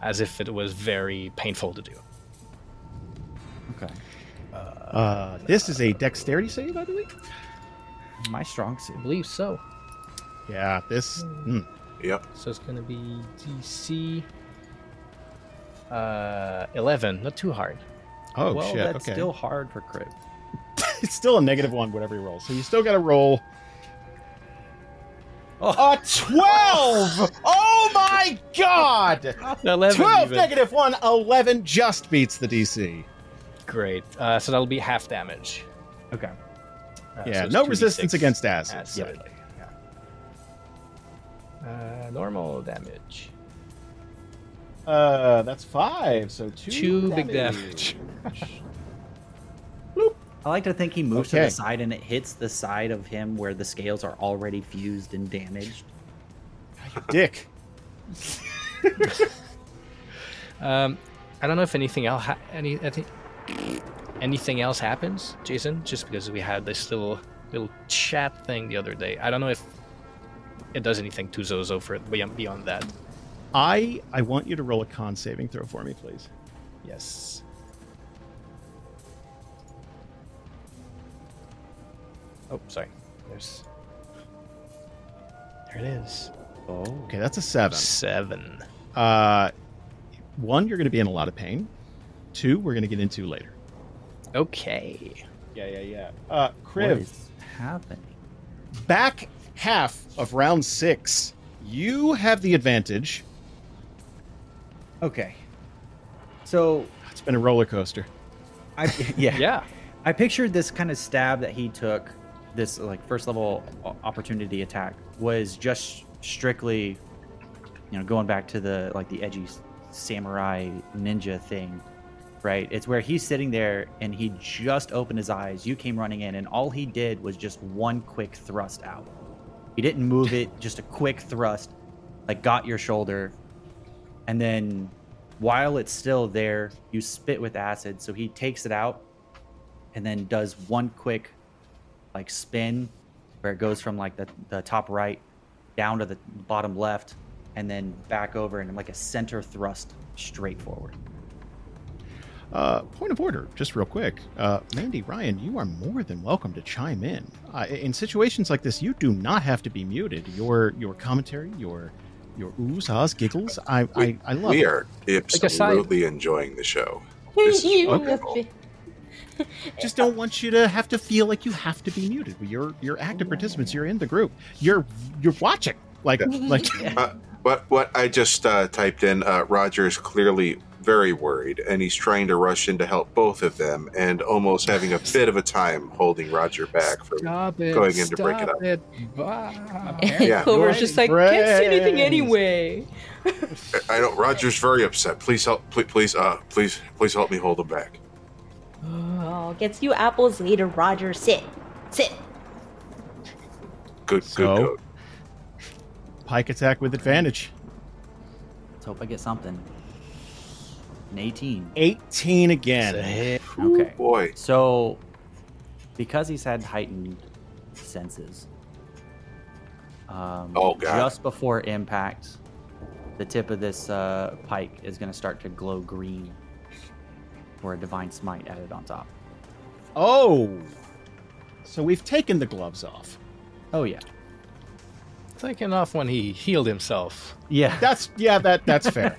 as if it was very painful to do. Okay. Uh this is a dexterity save, I believe. My strong suit. I believe so. Yeah, this mm, Yep. So it's gonna be DC uh, eleven, not too hard. Oh well, shit. that's okay. still hard for Kriv. it's still a negative one, whatever you roll. So you still got to roll Oh. a twelve. oh my god! Eleven, Twelve even. negative one. Eleven just beats the DC. Great. Uh, so that'll be half damage. Okay. Uh, so yeah, no resistance against acid. acid. Uh, normal damage. Uh, that's five. So two. Two big damage. I like to think he moves to the side and it hits the side of him where the scales are already fused and damaged. Dick. Um, I don't know if anything else ha- any I think anything else happens, Jason. Just because we had this little little chat thing the other day. I don't know if it does anything to Zozo for beyond beyond that. I I want you to roll a con saving throw for me, please. Yes. Oh, sorry. There's. There it is. Oh. Okay, that's a seven. Seven. Uh, one, you're going to be in a lot of pain. Two, we're going to get into later. Okay. Yeah, yeah, yeah. Uh, What Kriv, is happening? back half of round six, you have the advantage. Okay. So It's been a roller coaster. I yeah. Yeah. I pictured this kind of stab that he took, this like first level opportunity attack, was just strictly, you know, going back to the like the edgy samurai ninja thing, right? It's where he's sitting there and he just opened his eyes. You came running in, and all he did was just one quick thrust out. He didn't move it, just a quick thrust, like got your shoulder, and then while it's still there, you spit with acid. So he takes it out and then does one quick like spin where it goes from like the, the top right down to the bottom left and then back over and like a center thrust straight forward. Uh, point of order, just real quick. Uh, Mandy, Ryan, you are more than welcome to chime in. Uh, in situations like this, you do not have to be muted. Your your commentary, your your oohs, ahs, giggles, I I, I love we it. are a side- absolutely enjoying the show. This is wonderful. Just don't want you to have to feel like you have to be muted. You're you're active participants. You're in the group. You're you're watching. Like like Uh, what what I just uh, typed in, uh, Roger is clearly very worried, and he's trying to rush in to help both of them, and almost having a bit of a time holding Roger back from. Stop it. Going in to break it up. It. Bah. Yeah. Clover's just like, can't see anything anyway. I know Roger's very upset. Please help. Please, please, uh, please, please help me hold him back. Oh, gets you apples later, Roger. Sit. Sit. Good, So? good goat. Pike attack with advantage. Let's hope I get something. An 18. 18 again. Say- Okay. Boy, So, because he's had heightened senses, um, Oh, God. just before impact, the tip of this uh, pike is going to start to glow green for a divine smite added on top. Oh. So we've taken the gloves off. Oh yeah, Taken off when he healed himself. yeah. That's yeah, that that's fair.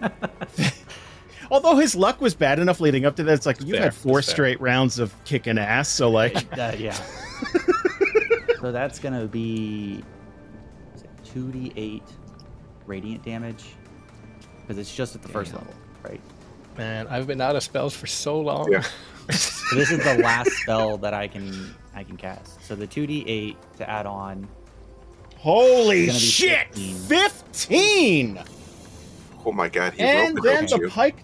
Although his luck was bad enough leading up to that, it's like you've fair, had four it's fair. straight rounds of kicking ass, so like Uh, yeah. so that's gonna be two d eight radiant damage because it's just at the first level, right? Man, I've been out of spells for so long. Yeah. So this is the last spell that I can I can cast. So the two d eight to add on. Holy It's gonna be shit, 15. fifteen! oh my God, he And rope then the you. pike.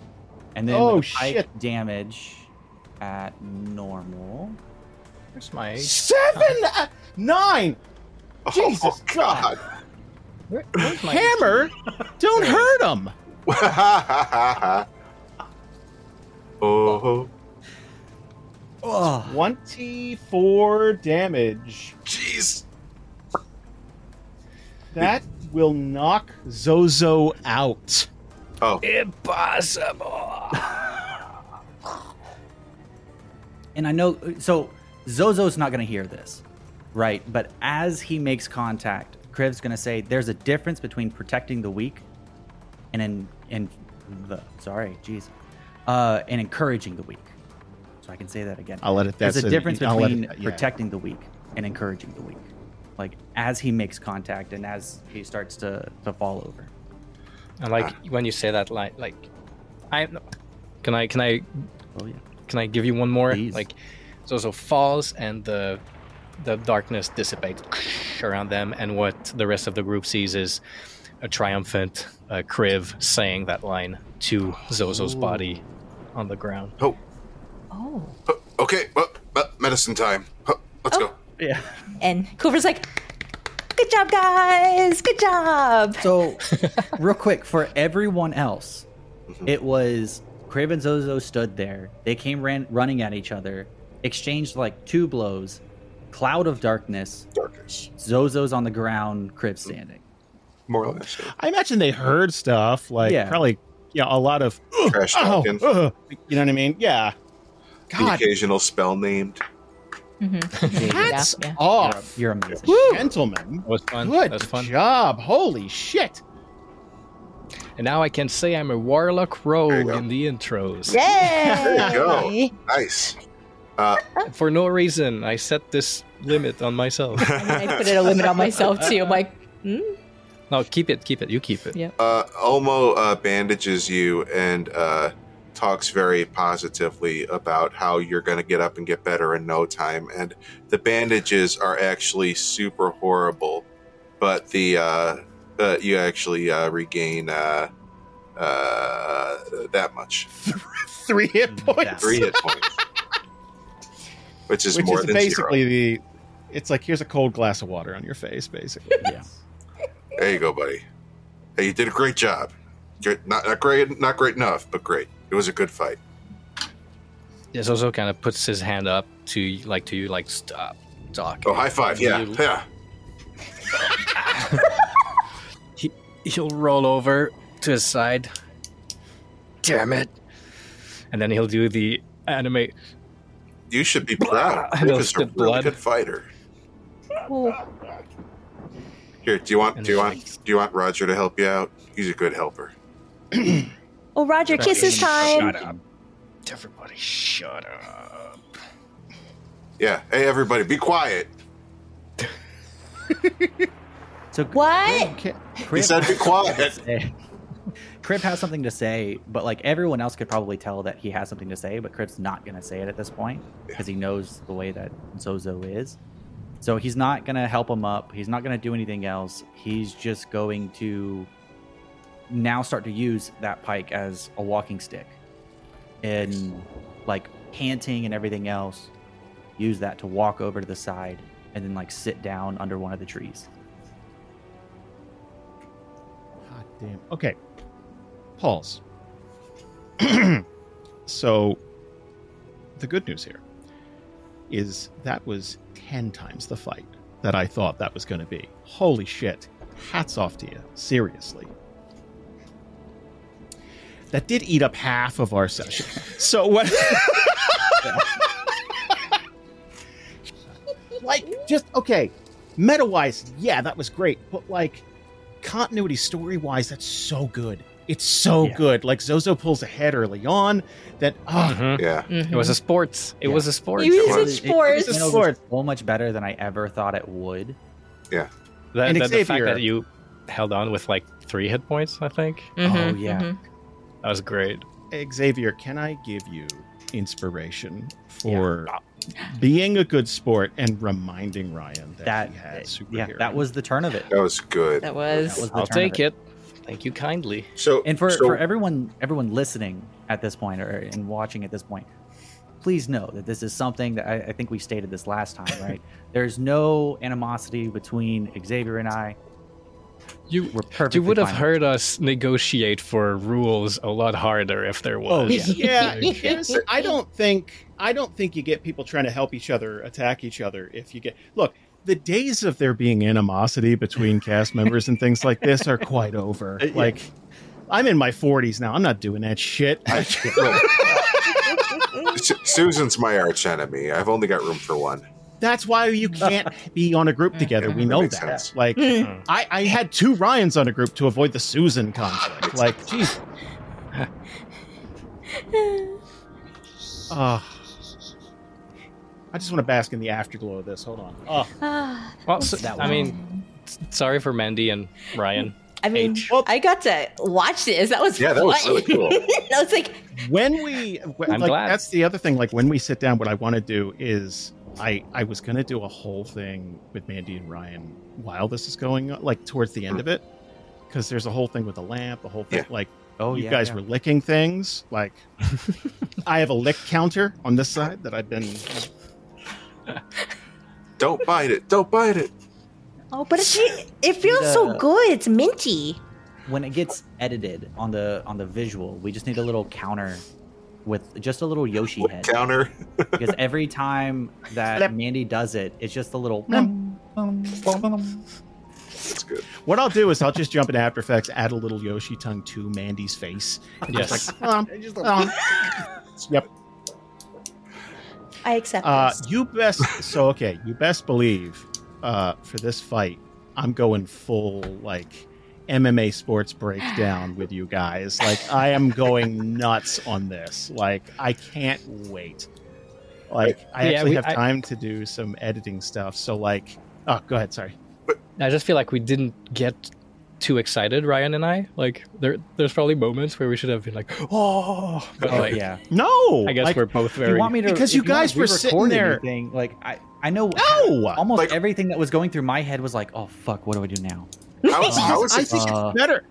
And then Oh, the pike shit. damage at normal. Where's my Seven, uh, nine. Jesus oh, God. where, my Hammer, don't hurt him. oh, Oh, Twenty-four damage. jeez. That will knock Zozo out. Oh, Impossible. and I know so Zozo's not gonna hear this, right? But as he makes contact, Kriv's gonna say there's a difference between protecting the weak and in and the sorry, jeez, uh, and encouraging the weak. So I can say that again. I'll let it. There's a difference I'll between it- yeah. protecting the weak and encouraging the weak. Like as he makes contact and as he starts to to fall over. And like when you say that, like, like, I can I can I Oh yeah. can I give you one more? Please. Like, Zozo falls and the the darkness dissipates around them, and what the rest of the group sees is a triumphant uh, Kriv saying that line to Zozo's Ooh. body on the ground. Oh. Uh, okay, uh, uh, medicine time. Let's go. Yeah. And Clover's like, good job, guys. Good job. So, real quick, for everyone else, Mhm. it was Kriv and Zozo stood there. They came ran, running at each other, exchanged like two blows, cloud of darkness. Darkness. Zozo's on the ground, Kriv standing. More or less. I imagine they heard stuff like Yeah. probably you know a lot of Trash oh, talking. uh, you know what I mean? Yeah. The God, occasional spell named. Mhm. hats Yeah, yeah. off, You're amazing. gentlemen. That was fun. Good That was fun. job. Holy shit. And now I can say I'm a warlock rogue There you go. in the intros. Yay! There you go. Nice. Uh, For no reason, I set this limit on myself. I mean, I put a limit on myself too. I'm like, hmm? no, keep it, keep it. You keep it. Yeah. uh, Olmo uh, bandages you and uh, talks very positively about how you're going to get up and get better in no time. And the bandages are actually super horrible, but the uh, uh, you actually uh, regain uh, uh, that much, Three hit points. three hit points, which is Which more is than basically zero. the it's like here's a cold glass of water on your face, basically. Yeah. There you go, buddy. Hey, you did a great job. Not not great, not great enough, but great. It was a good fight. Yeah, also kind of puts his hand up to like to you, like stop talking. Oh, high five! Yeah, You- yeah. he he'll roll over to his side. Damn it! And then he'll do the anime. You should be proud. I Cliff know, is a really blood. good fighter. Here, do you want And do you it's want like- do you want Roger to help you out? He's a good helper. oh Roger, kisses time. Shut up! Everybody, shut up! Yeah. Hey, everybody, be quiet. So What? Okay. He said be quiet. Kriv has something to say, but like everyone else could probably tell that he has something to say, but Kriv's not going to say it at this point because he knows the way that Zozo is. So he's not going to help him up. He's not going to do anything else. He's just going to now start to use that pike as a walking stick and like panting and everything else. Use that to walk over to the side and then like sit down under one of the trees. God damn. Okay. Pause. so, the good news here is that was 10 times the fight that I thought that was going to be. Holy shit. Hats off to you. Seriously. That did eat up half of our session. So, what. like, just, okay. Meta wise, yeah, that was great. But, like, continuity story wise, that's so good. It's so Yeah. good. Like Zozo pulls ahead early on. That ah, Mhm. Yeah. It was a sports. It Yeah. was a sports. You Come use on. it sports. It was a went over sport. so much better than I ever thought it would. That, And that- the fact that you held on with like three hit points, I think Mhm, Oh, yeah. That was great. Xavier, can I give you inspiration for being a good sport and reminding Ryan that, That he had superhero? yeah, that was the turn of it. That was good. That was. That was the I'll turn of take it. Thank you kindly. So And for, so, for everyone everyone listening at this point or and watching at this point, please know that this is something that I, I think we stated this last time, right? There's no animosity between Xavier and I. You We're you would have fine. heard us negotiate for rules a lot harder if there Oh was. yeah, Like, I don't think I don't think you get people trying to help each other attack each other if you get look. The days of there being animosity between cast members and things like this are quite over. Uh, yeah. Like, I'm in my 40s now. I'm not doing that shit. Su- Susan's my arch enemy. I've only got room for one. That's why you can't be on a group together. We know makes that. sense. Like, Mm. I, I had two Ryans on a group to avoid the Susan conflict. Like, jeez. Ah. I just want to bask in the afterglow of this. Hold on. Oh, Ah, Well, so- that I mean, sorry for Mandy and Ryan. I mean, I got to watch this. That was Yeah, that was fun. really cool. that was like, when we, when, I'm like, glad. that's the other thing. Like, when we sit down, what I want to do is, I, I was going to do a whole thing with Mandy and Ryan while this is going on, like towards the end of it, because there's a whole thing with the lamp, the whole thing. Yeah. Like Oh, you yeah, guys yeah. were licking things. Like I have a lick counter on this side that I've been. Don't bite it. Don't bite it. Oh, but it, it feels so good. It's minty. when it gets edited on the on the visual, we just need a little counter with just a little Yoshi head. Counter. because every time that Flip. Mandy does it, it's just a little. That's good. What I'll do is I'll just jump into After Effects, add a little Yoshi tongue to Mandy's face. and just Yes. like, um, um. yep. I accept Uh, this. you best. So okay, you best believe uh, for this fight, I'm going full like MMA sports breakdown with you guys. Like I am going nuts on this. Like I can't wait. Like I Yeah, actually we- have I- time to do some editing stuff. So like, oh, go ahead. Sorry. I just feel like we didn't get too excited, Ryan and I. Like there, there's probably moments where we should have been like, oh, but Oh, like, yeah. No, I guess like, we're both If you very. want me to? Because you want guys to were re-record sitting there- anything, like I, I know no. almost Like- everything that was going through my head was like, oh fuck, what do I do now? I was, I was, I think Uh, it's better.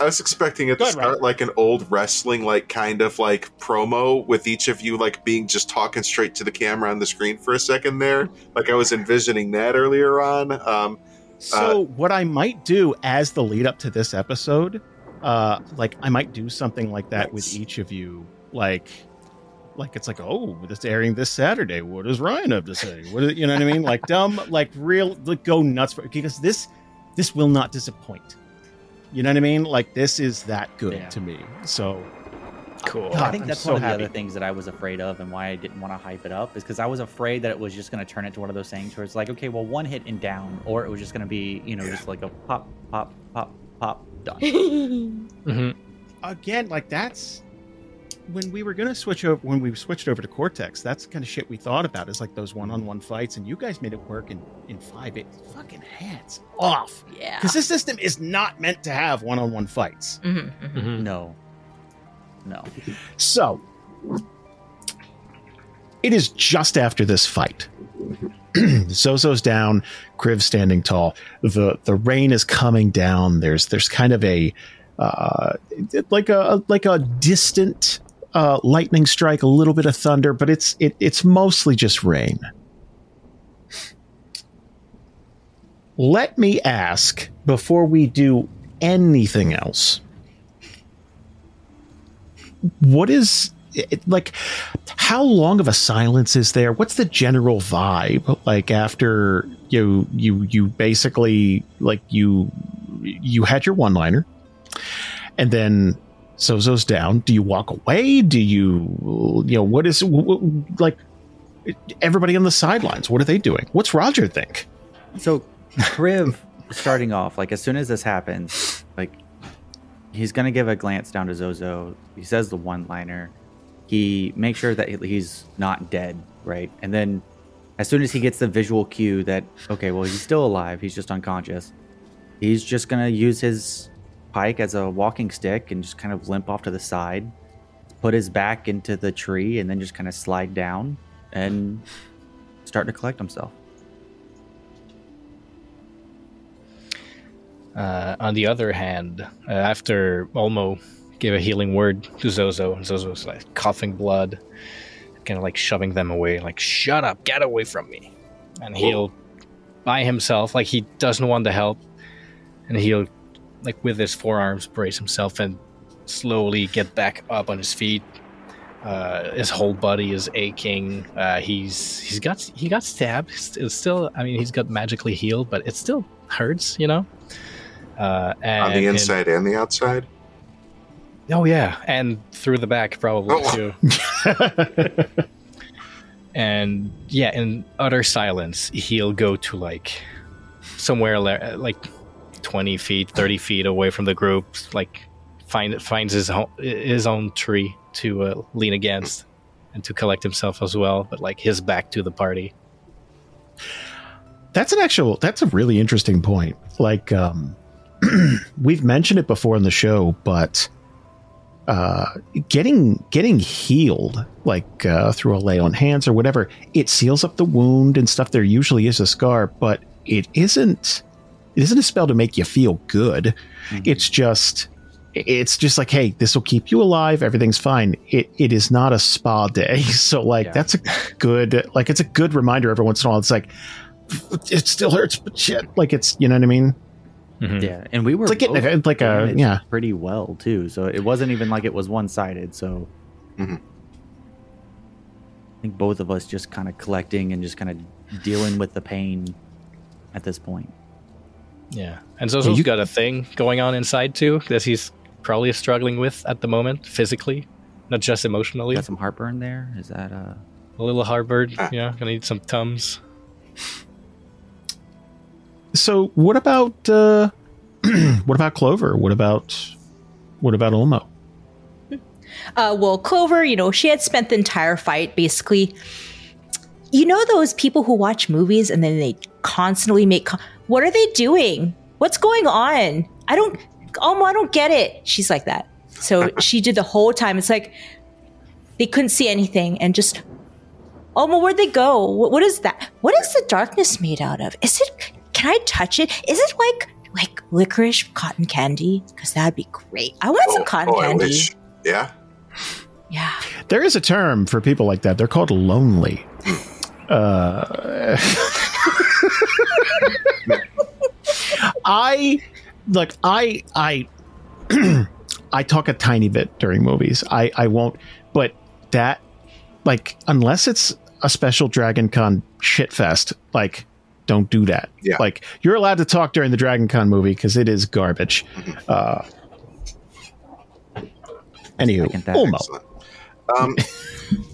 I was expecting it Go to ahead, Ryan. start like an old wrestling, like kind of like promo with each of you like being just talking straight to the camera on the screen for a second there. Like I was envisioning that earlier on. Um, So what I might do as the lead up to this episode, uh, like I might do something like that with each of you, like, like it's like, oh, this airing this Saturday. What does Ryan have to say? What is, you know what I mean? Like dumb, like real, like go nuts for because this, this will not disappoint. You know what I mean? Like this is that good Yeah. to me. So cool. God, I think I'm that's so one of happy. the other things that I was afraid of, and why I didn't want to hype it up is because I was afraid that it was just going to turn into one of those things where it's like, okay, well, one hit and down, or it was just going to be, you know, just like a pop, pop, pop, pop, done. hmm again, like that's when we were gonna switch over when we switched over to Cortex. That's the kind of shit we thought about is like those one-on-one fights, and you guys made it work in in five. It fucking hats off yeah. because this system is not meant to have one-on-one fights. Mhm, mhm. hmm No, no. So it is just after this fight. Zozo's down, Kriv standing tall. The the rain is coming down. There's there's kind of a uh, like a like a distant uh, lightning strike, a little bit of thunder, but it's it, it's mostly just rain. Let me ask before we do anything else what is like how long of a silence is there what's the general vibe like after you you you basically like you you had your one liner and then Zozo's down do you walk away do you you know what is wh- wh- like everybody on the sidelines what are they doing what's roger think So, Kriv, starting off, like as soon as this happens, like he's gonna give a glance down to Zozo. He says the one-liner. He makes sure that he's not dead, right? And then, as soon as he gets the visual cue that okay, well he's still alive, he's just unconscious. He's just gonna use his pike as a walking stick and just kind of limp off to the side, put his back into the tree, and then just kind of slide down and start to collect himself. Uh, on the other hand, uh, after Olmo gave a healing word to Zozo, and Zozo was like coughing blood, kind of like shoving them away, like "Shut up, get away from me!" And he'll by himself, like he doesn't want the help, and he'll like with his forearms brace himself and slowly get back up on his feet. Uh, his whole body is aching. Uh, he's he's got he got stabbed. It's, still, I mean, he's got magically healed, but it still hurts, you know. Uh, and, on the inside and the outside. oh yeah, and through the back probably Oh. too. and yeah, in utter silence, he'll go to like somewhere like twenty feet, thirty feet away from the group, like find finds his own, his own tree to uh, lean against and to collect himself as well, but like his back to the party. That's an actual. That's a really interesting point. Like, um, we've mentioned it before in the show, but uh, getting getting healed, like uh, through a lay on hands or whatever, it seals up the wound and stuff. There usually is a scar, but it isn't it isn't a spell to make you feel good. Mhm. It's just it's just like, hey, this will keep you alive. Everything's fine. It it is not a spa day. So like Yeah. that's a good like it's a good reminder every once in a while. It's like it still hurts, but shit. Like it's you know what I mean? Mhm. Yeah, and we were It's like getting both a, like a yeah. pretty well too. So it wasn't even like it was one sided. So Mhm. I think both of us just kind of collecting and just kind of dealing with the pain at this point. Yeah. And Zozo's you- got a thing going on inside too that he's probably struggling with at the moment, physically, not just emotionally. Got some heartburn there. Is that uh? a little heartburn? Ah. Yeah, gonna need some Tums. So what about uh what about Clover? What about what about Olmo? Uh, well, Clover, you know, she had spent the entire fight basically. You know those people who watch movies and then they constantly make. Co- what are they doing? What's going on? I don't. Olmo, I don't get it. She's like that. So she did the whole time. It's like they couldn't see anything and just. Olmo, where'd they go? What, what is that? What is the darkness made out of? Is it? Can I touch it? Is it like like licorice cotton candy? Because that'd be great. I want some oh, cotton oh, candy. Yeah. Yeah. There is a term for people like that. They're called lonely. Uh, I look. I I I talk a tiny bit during movies. I I won't. But that like unless it's a special Dragon Con shit fest, like don't do that. Yeah. Like you're allowed to talk during the Dragon Con movie because it is garbage. Uh, anywho, Second that. Olmo. Excellent. Um,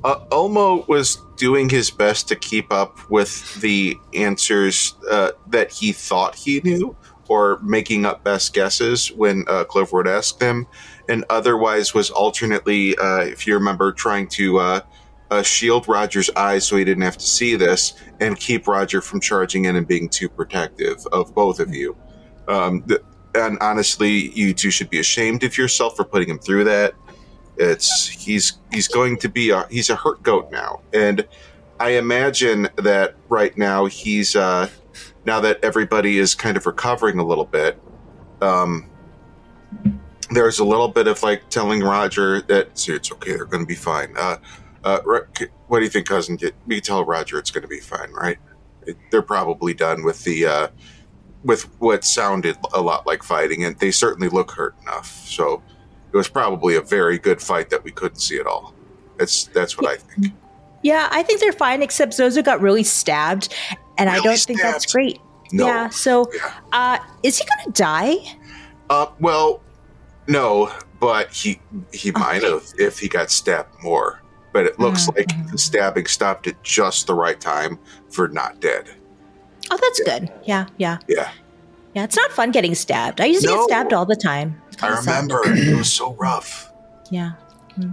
uh, Olmo was doing his best to keep up with the answers uh, that he thought he knew, or making up best guesses when uh, Clover would ask them, and otherwise was alternately, uh, if you remember, trying to uh, uh, shield Roger's eyes so he didn't have to see this, and keep Roger from charging in and being too protective of both of you. Um, th- and honestly, you two should be ashamed of yourself for putting him through that. It's he's he's going to be a he's a hurt goat now, and I imagine that right now he's uh, now that everybody is kind of recovering a little bit. Um, there's a little bit of like telling Roger that "See, it's okay, they're going to be fine. Uh, uh, what do you think, cousin? Get we tell Roger it's going to be fine, right? They're probably done with the uh, with what sounded a lot like fighting, and they certainly look hurt enough. So it was probably a very good fight that we couldn't see at all. That's that's what I think. Yeah, I think they're fine, except Zozo got really stabbed, and I don't think that's great. No. Yeah, so Yeah. uh, is he gonna die? Uh, well, no, but he he might have if he got stabbed more. But it looks Mhm. like the stabbing stopped at just the right time for not dead. Oh, that's good. Yeah, yeah, Yeah, yeah. It's not fun getting stabbed. I used to No. get stabbed all the time. I remember it was so rough. Yeah.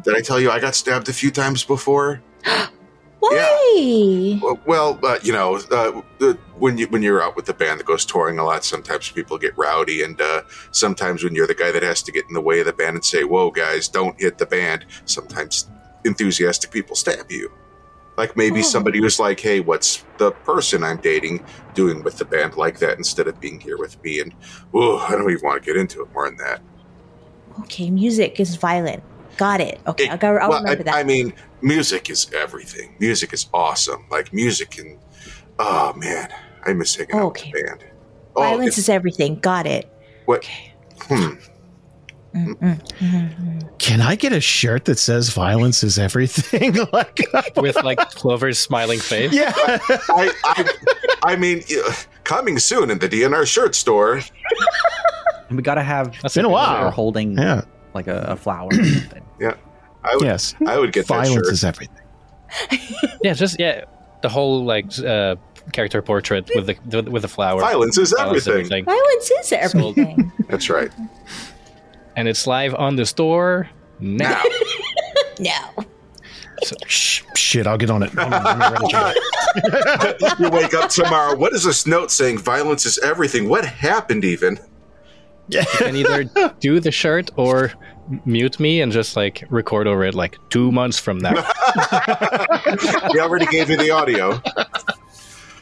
Did I tell you I got stabbed a few times before? Why? Well, well uh, you know, uh, the, when you when you're out with the band that goes touring a lot, sometimes people get rowdy, and uh, sometimes when you're the guy that has to get in the way of the band and say, "Whoa, guys, don't hit the band," sometimes enthusiastic people stab you. Like maybe Oh. somebody was like, "Hey, what's the person I'm dating doing with the band like that instead of being here with me?" And oh, I don't even want to get into it more than that. Okay, music is violent. Got it. Okay, It- I'll, go, I'll well, remember I, that. I mean, music is everything. Music is awesome. Like music can. Oh man, I miss hanging out Okay. with the band. Oh, Violence is everything. Got it. what? Okay. Hmm. Mm, mm, mm, mm. Can I get a shirt that says violence is everything? like, with like Clover's smiling face. yeah. I, I, I mean, coming soon in the D&R shirt store. And we gotta have That's Been a good while. her holding Yeah. like a, a flower or something. I would, Yes. I would get that Violence shirt. is everything. Yeah, just yeah, the whole like uh, character portrait with the, the with the flower. Violence is Violence, everything. Violence is everything. That's right. and it's live on the store now. Now, no. Shh, shit, I'll get on it. Hold on, let me write it. you wake up tomorrow. What is this note saying? Violence is everything. What happened? Even you can either do the shirt or mute me and just like record over it like two months from now. he already gave you the audio.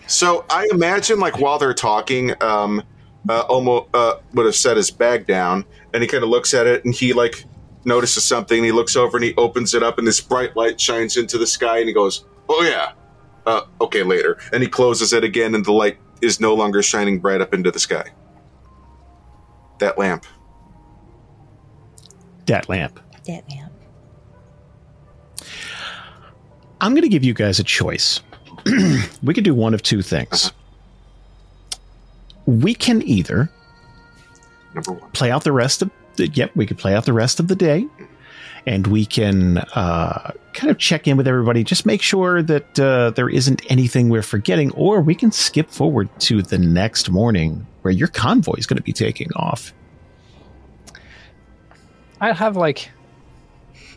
So I imagine, like while they're talking, um, uh, Olmo uh, would have set his bag down, and he kind of looks at it, and he like notices something. And he looks over and he opens it up, and this bright light shines into the sky, and he goes, "Oh yeah, uh, okay, later." And he closes it again, and the light is no longer shining bright up into the sky. That lamp. that lamp. That lamp. I'm going to give you guys a choice. we could do one of two things. Uh-huh. We can either Number one. play out the rest of the, yep, we could play out the rest of the day mm-hmm. And we can uh, kind of check in with everybody, just make sure that uh, there isn't anything we're forgetting, or we can skip forward to the next morning where your convoy is going to be taking off. I'd have like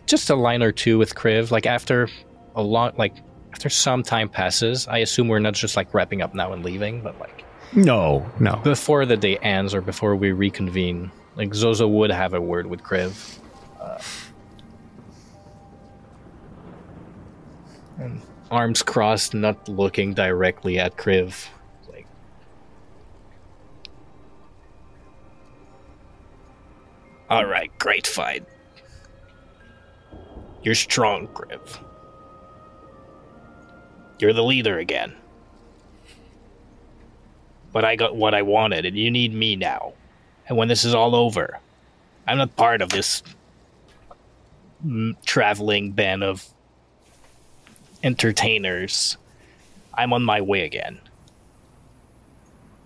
just a line or two with Kriv. Like after a lot, like after some time passes, I assume we're not just like wrapping up now and leaving, but like No, no. before the day ends or before we reconvene, like Zozo would have a word with Kriv. Uh, and arms crossed, not looking directly at Kriv. Like, all right, great fight. You're strong, Kriv. You're the leader again. But I got what I wanted, and you need me now. And when this is all over, I'm not part of this traveling band of entertainers. I'm on my way again.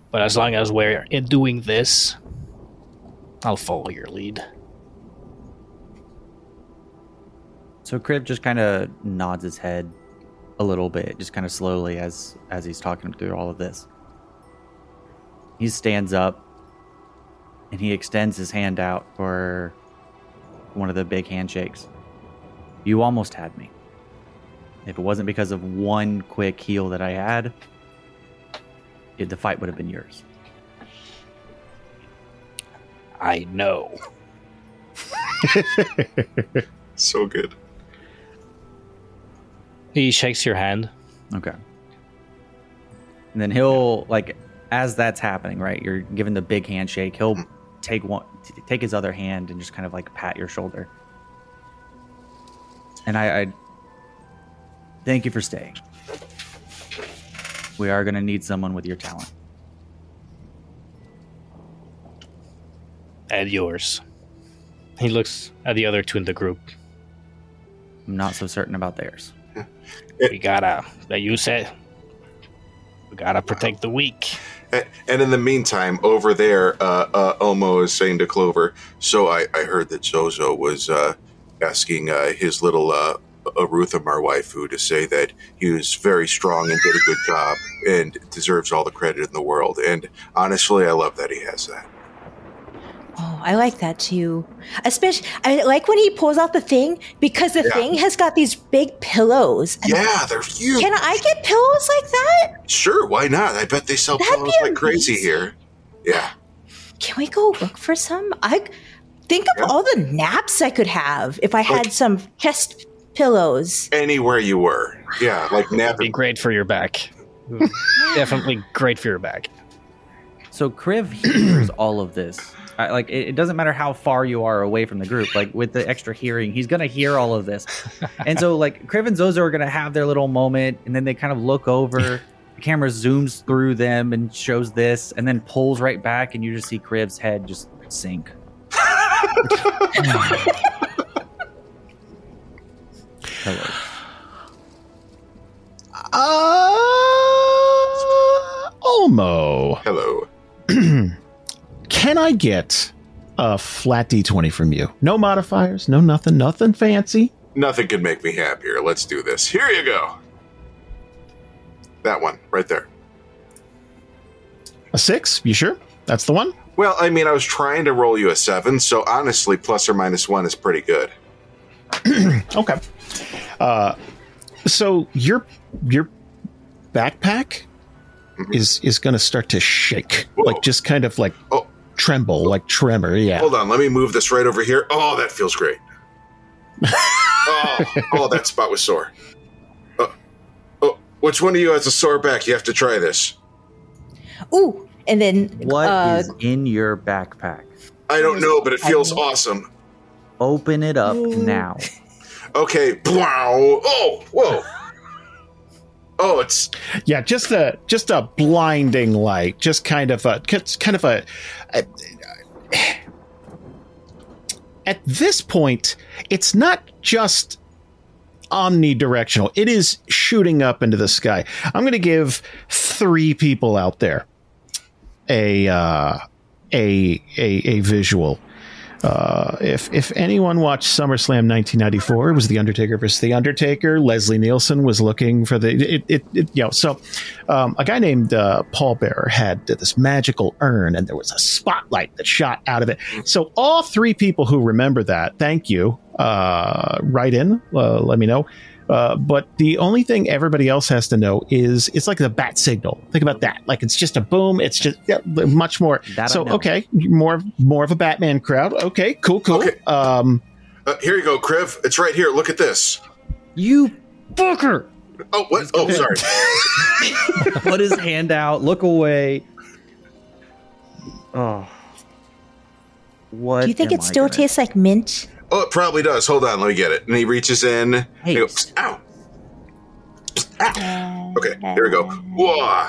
But as long as we're in doing this, I'll follow your lead. So Kriv just kind of nods his head a little bit, just kind of slowly as as he's talking through all of this. He stands up and he extends his hand out for one of the big handshakes. You almost had me. If it wasn't because of one quick heal that I had, it, the fight would have been yours. I know. So good. He shakes your hand. Okay. And then he'll like as that's happening, right? You're giving the big handshake. He'll take one, t- take his other hand and just kind of like pat your shoulder. And I, I thank you for staying. We are going to need someone with your talent. And yours. He looks at the other two in the group. I'm not so certain about theirs. We gotta, that you said, we gotta protect the weak. And in the meantime, over there, uh, uh, Olmo is saying to Clover, "So I, I heard that Zozo was uh, asking uh, his little uh, Arutha, our waifu, to say that he was very strong and did a good job and deserves all the credit in the world. And honestly, I love that he has that. Oh, I like that too. Especially, I like when he pulls out the thing because the Yeah. thing has got these big pillows. Yeah, they're huge. Can I get pillows like that? Sure, why not? I bet they sell That'd pillows like crazy here. Yeah. Can we go look for some? I think of Yeah. all the naps I could have if I had Like- some chest pillows. Anywhere you were. Yeah, like Be napping. great for your back. Definitely great for your back. So Kriv hears all of this. I, like it, it doesn't matter how far you are away from the group. Like with the extra hearing, he's gonna hear all of this. and so like Kriv and Zozo are gonna have their little moment, and then they kind of look over. the camera zooms through them and shows this, and then pulls right back, and you just see Kriv's head just sink. Hello. Uh, Olmo, Hello. can I get a flat d20 from you? No modifiers, no nothing, nothing fancy. Nothing could make me happier. Let's do this. Here you go. That one, right there. A six? You sure? That's the one? Well, I mean, I was trying to roll you a seven, so honestly, plus or minus one is pretty good. Okay. Uh, so your your backpack is is going to start to shake, Whoa. like just kind of like Oh. tremble, like tremor. Yeah. Hold on, let me move this right over here. Oh, that feels great. oh, oh, that spot was sore. Oh, oh, which one of you has a sore back? You have to try this. Ooh, And then What is uh, in your backpack? I don't know, but it feels awesome. Open it up Ooh. now. Okay. Wow. Oh, whoa. Oh, it's Yeah, just a just a blinding light, just kind of a kind of a, a- at this point, it's not just omnidirectional. It is shooting up into the sky. I'm going to give three people out there a uh, a a a visual. Uh, if if anyone watched SummerSlam 1994, it was The Undertaker versus The Undertaker. Leslie Nielsen was looking for the it, it, it you know so um, a guy named uh, Paul Bearer had this magical urn and there was a spotlight that shot out of it. So all three people who remember that, thank you. Uh, write in, uh, let me know. Uh, but the only thing everybody else has to know is it's like the bat signal. Think about that. Like it's just a boom. It's just yeah, much more. That so okay, more more of a Batman crowd. Okay, cool, cool. Okay. Um, uh, here you go, Kriv. It's right here. Look at this. You fucker! Oh, what? Oh, sorry. Put his hand out. Look away. Oh. What? do you think it I still gonna- tastes like mint? Oh, it probably does. Hold on, let me get it. And he reaches in. and he Hey. goes, Ow. Ow. Okay, here we go. Whoa.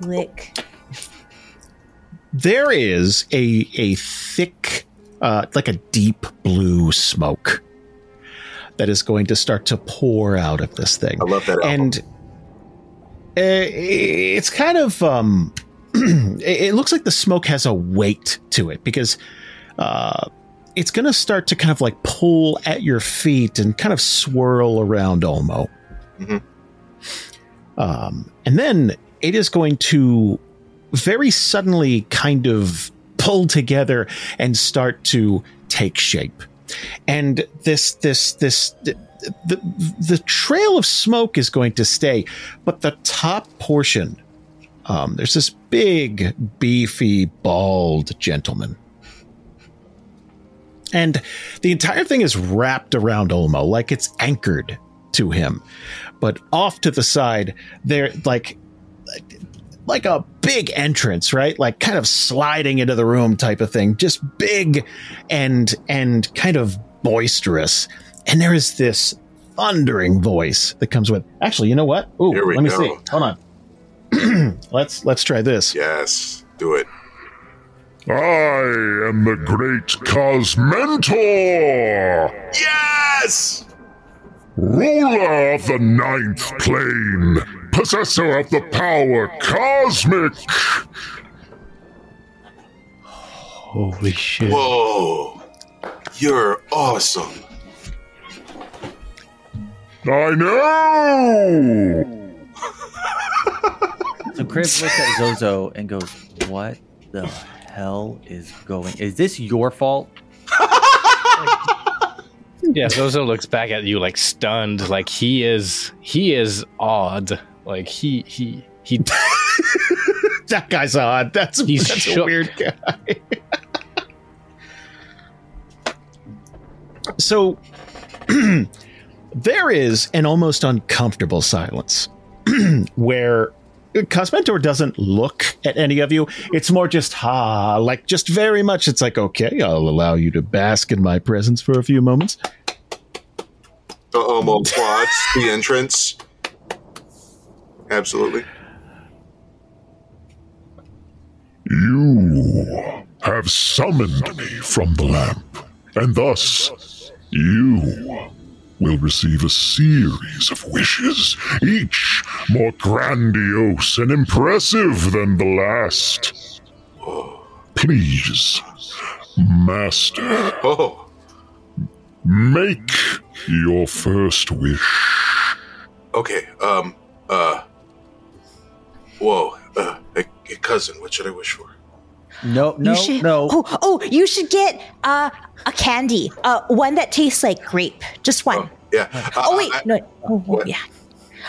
Lick. there is a a thick, uh, like a deep blue smoke that is going to start to pour out of this thing. I love that album. and uh, it's kind of um it it looks like the smoke has a weight to it because uh it's going to start to kind of like pull at your feet and kind of swirl around Olmo. Mhm. Um, and then it is going to very suddenly kind of pull together and start to take shape. And this, this, this, the, the, the trail of smoke is going to stay, but the top portion, um, there's this big, beefy, bald gentleman. And the entire thing is wrapped around Olmo, like it's anchored to him. But off to the side, there, like, like a big entrance, right? Like kind of sliding into the room type of thing. Just big and and kind of boisterous. And there is this thundering voice that comes with. Actually, you know what? Ooh, Here we let me go. see. Hold on. let's let's try this. Yes, do it. I am the great Cosmentor, Yes! ruler of the ninth plane, possessor of the power cosmic. Holy shit. Whoa. You're awesome. I know. So Kriv looks at Zozo and goes, "What the hell is going? Is this your fault?" Yeah, Zozo looks back at you like stunned, like he is he is odd. Like he he he That guy's odd. That's, He's that's a weird guy. so there is an almost uncomfortable silence where Cosmentor doesn't look at any of you. It's more just ha, like just very much. It's like, okay, I'll allow you to bask in my presence for a few moments. The Olmo plots the entrance. Absolutely. You have summoned me from the lamp, and thus you will receive a series of wishes, each more grandiose and impressive than the last. Please, Master, Oh, make your first wish. okay. Um, uh. Whoa. Uh, hey, hey, cousin, what should I wish for? No, no, you should, no. Oh, oh, you should get uh, a candy, uh, one that tastes like grape, just one. Oh, yeah. Uh, Oh wait, I- no, oh, oh, yeah.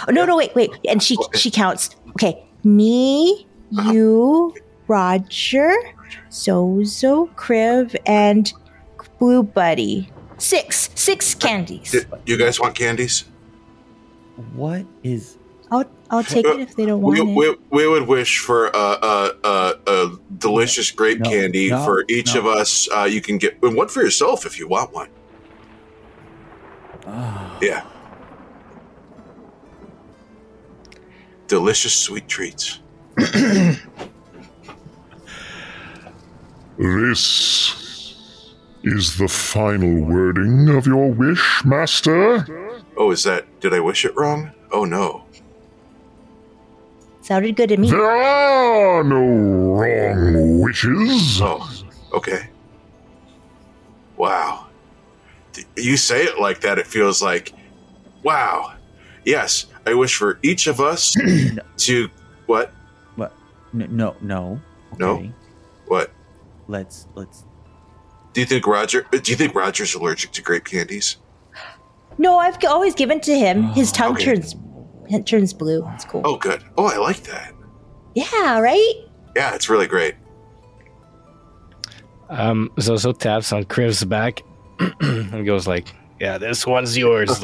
Oh, no, no, wait, wait. And she What? she counts. Okay, me, Uh-huh. you, Roger, Zozo, Kriv, and Blue Buddy. Six, six candies. Do you guys want candies? What is? I'll I'll take uh, it if they don't want We, it. we, we would wish for a, a, a, a delicious grape No, candy no, for each no. of us. Uh, you can get one for yourself if you want one. Ah. Yeah. Delicious sweet treats. This is the final wording of your wish, Master. Oh, is that? Did I wish it wrong? Oh no. Sounded good to me. There are no wrong wishes. Oh, okay. Wow. You say it like that, it feels like, wow. Yes, I wish for each of us to what? What? N- no, no. No? Okay. What? Let's let's. Do you think Roger? uh, Do you think Roger's allergic to grape candies? No, I've always given to him. His tongue okay. turns it turns blue. It's cool. Oh, good. Oh, I like that. Yeah, right? Yeah, it's really great. Um, Zozo taps on Kriv's back and goes like, "Yeah, this one's yours.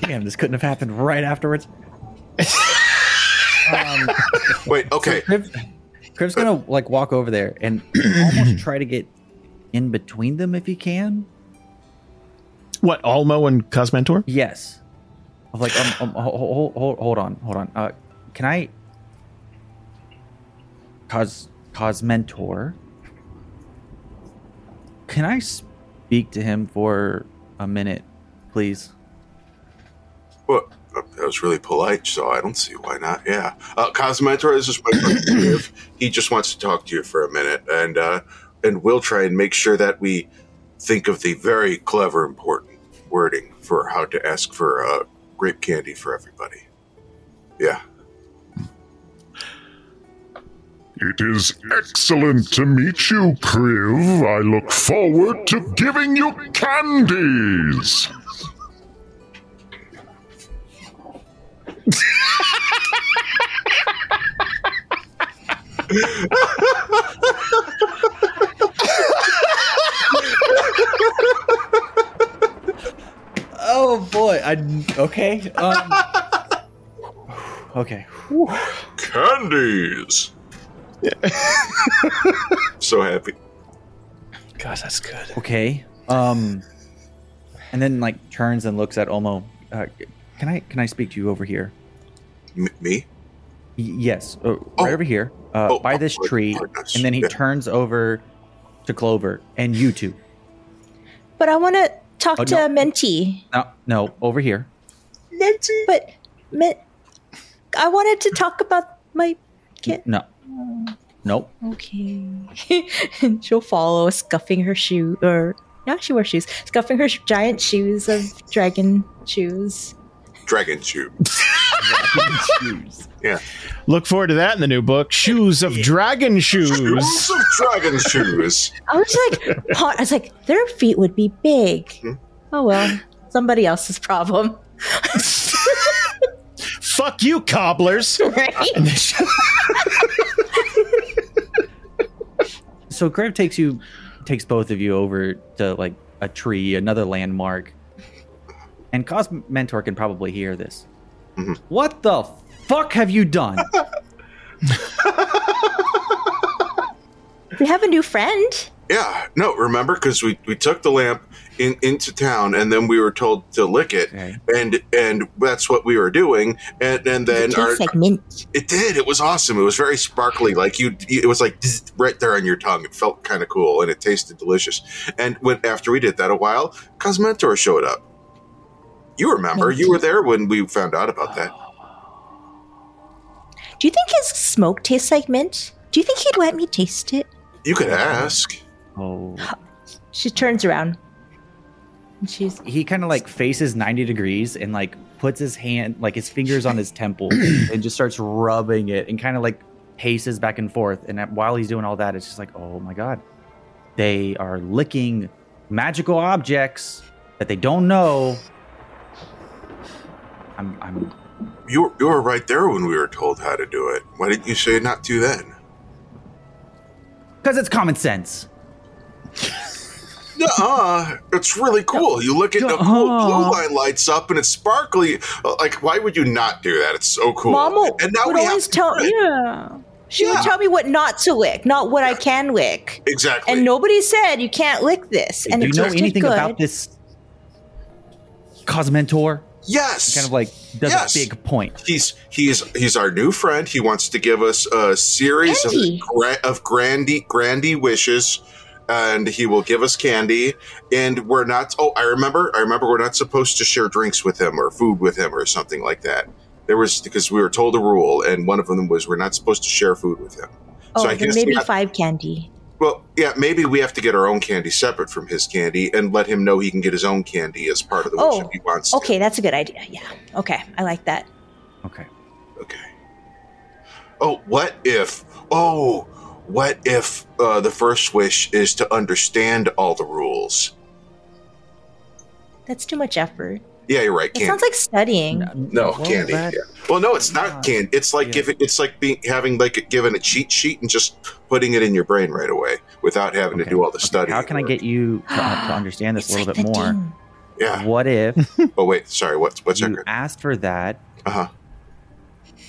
Damn, this couldn't have happened right afterwards. um, Wait, okay. Kriv, Kriv's gonna like walk over there and almost try to get in between them if he can. What, Olmo and Cosmentor? Yes. Of like, um, um, hold, hold, hold on, hold on. Uh, can I, cause, cause mentor? Can I speak to him for a minute, please? Well, uh, that was really polite, so I don't see why not. Yeah. Uh, Cosmentor is just my friend. Viv. He just wants to talk to you for a minute, and uh, and we'll try and make sure that we think of the very clever, important wording for how to ask for uh, grape candy for everybody. Yeah. It is excellent to meet you, Kriv. I look forward to giving you candies. Oh boy, I okay. Um, okay. Candies. Yeah. so happy. Gosh, that's good. Okay. Um, and then like turns and looks at Olmo. Uh, can I can I speak to you over here? M- me? Y- yes, uh, right Oh. over here, uh, Oh, by oh, this pardon- tree. pardon. And then he Yeah. turns over to Clover and you two. But I want to talk Oh, to no. Menti. No, no, over here. But Men- I wanted to talk about my kid. No, nope. Okay. She'll follow, scuffing her shoe, or no, she wears shoes, scuffing her sh- giant shoes of dragon shoes. Dragon shoe. Yeah. Look forward to that in the new book. Shoes of Dragon Shoes. Shoes of dragon shoes. I was like, I was like, their feet would be big. Hmm. Oh well, somebody else's problem, Fuck you, cobblers. right? And they sh- So Kriv takes you, takes both of you over to like a tree, another landmark, and Cos Mentor can probably hear this. Mhm. What the fuck have you done? we have a new friend. Yeah, no, remember because we, we took the lamp in into town and then we were told to lick it, Okay. and and that's what we were doing, and and then it our, like mint. it did. It was awesome. It was very sparkly, like you. It was like right there on your tongue. It felt kind of cool and it tasted delicious. And when after we did that a while, Cosmentor showed up. You remember? You were there when we found out about that. Oh, Do you think his smoke tastes like mint? Do you think he'd let me taste it? You could ask. Oh, She turns around. She's he kind of like faces ninety degrees and like puts his hand, like his fingers on his temple, and just starts rubbing it and kind of like paces back and forth. And while he's doing all that, it's just like, oh my god, they are licking magical objects that they don't know. I'm, I'm You were, you were right there when we were told how to do it. Why didn't you say not to then? Because it's common sense. uh it's really cool. You look at the cool blue line lights up and it's sparkly. Like, why would you not do that? It's so cool. Mama and now would we always tell do yeah. She Yeah. would tell me what not to lick, not what I can lick. Exactly. And nobody said you can't lick this. And Do you know anything good. about this Cosmentor? Yes. Kind of like does Yes. a big point. He's he's he's our new friend. He wants to give us a series of, Candy. gra- of grandy grandy wishes, and he will give us candy. And we're not. Oh, I remember. I remember. We're not supposed to share drinks with him or food with him or something like that. There was because we were told a rule, and one of them was we're not supposed to share food with him. Oh, so I then guess maybe we five candy. Well, yeah, maybe we have to get our own candy separate from his candy and let him know he can get his own candy as part of the wish Oh, if he wants. to. Okay, that's a good idea. Yeah. Okay, I like that. Okay. Okay. Oh, what if? Oh, what if uh, the first wish is to understand all the rules? That's too much effort. Yeah, you're right. It Candy. sounds like studying. no Well, candy. yeah. Well, no, it's not Uh, candy. It's like yeah. giving. It's like being having like given a cheat sheet and just putting it in your brain right away without having to do all the Okay, studying. How can I get you to, uh, to understand this a little like bit more? ding. Yeah. What if Oh wait, sorry. What's what's you that? asked for that Uh huh.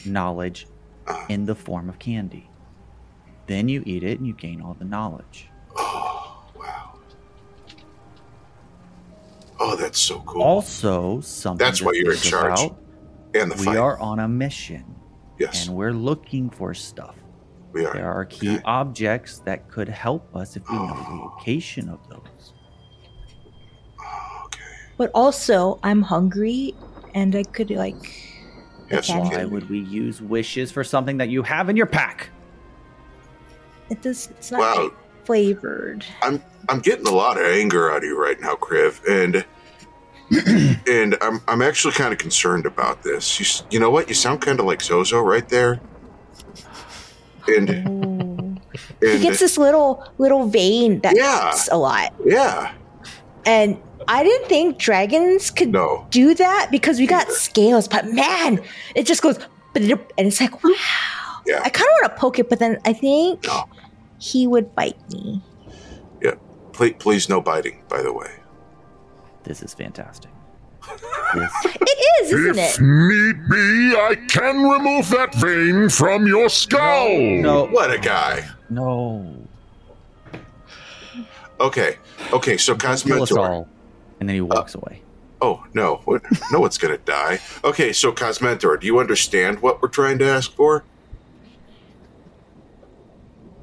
knowledge Uh-huh. in the form of candy? Then you eat it and you gain all the knowledge. Oh, that's so cool. Also, something That's why you're in charge. about, and the we fight. are on a mission yes, and we're looking for stuff. we are. There are key Okay. objects that could help us if we know the oh. location of those. Okay. But also, I'm hungry and I could like. Have some Okay. Why candy. would we use wishes for something that you have in your pack? It does. It's not Wow. Flavored. I'm getting a lot of anger out of you right now, Kriv, and and I'm I'm actually kind of concerned about this. You you know what? You sound kind of like Zozo right there. And Oh. He gets this little little vein that Yeah. a lot, yeah, and I didn't think dragons could no, do that because we got Either. scales. But man, it just goes, and it's like wow. Yeah. I kind of want to poke it, but then I think No. He would bite me. please, please no biting. By the way, This is fantastic. This, It is, isn't if it? need be, I can remove that vein from your skull. no, what a guy. no. Okay, okay. So Kill us Cosmentor. all. And then he walks away. Oh no, no one's gonna die. Okay, so Cosmentor, do you understand what we're trying to ask for?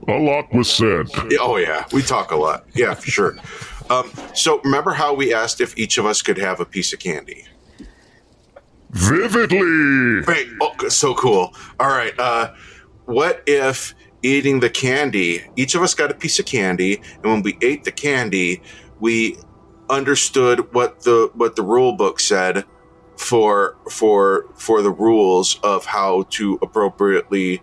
A lot was said. Oh yeah, we talk a lot. Yeah, for sure. Um, so remember how we asked if each of us could have a piece of candy? Vividly. Great. Oh, so cool. All right. Uh, what if eating the candy? Each of us got a piece of candy, and when we ate the candy, we understood what the what the rule book said for for for the rules of how to appropriately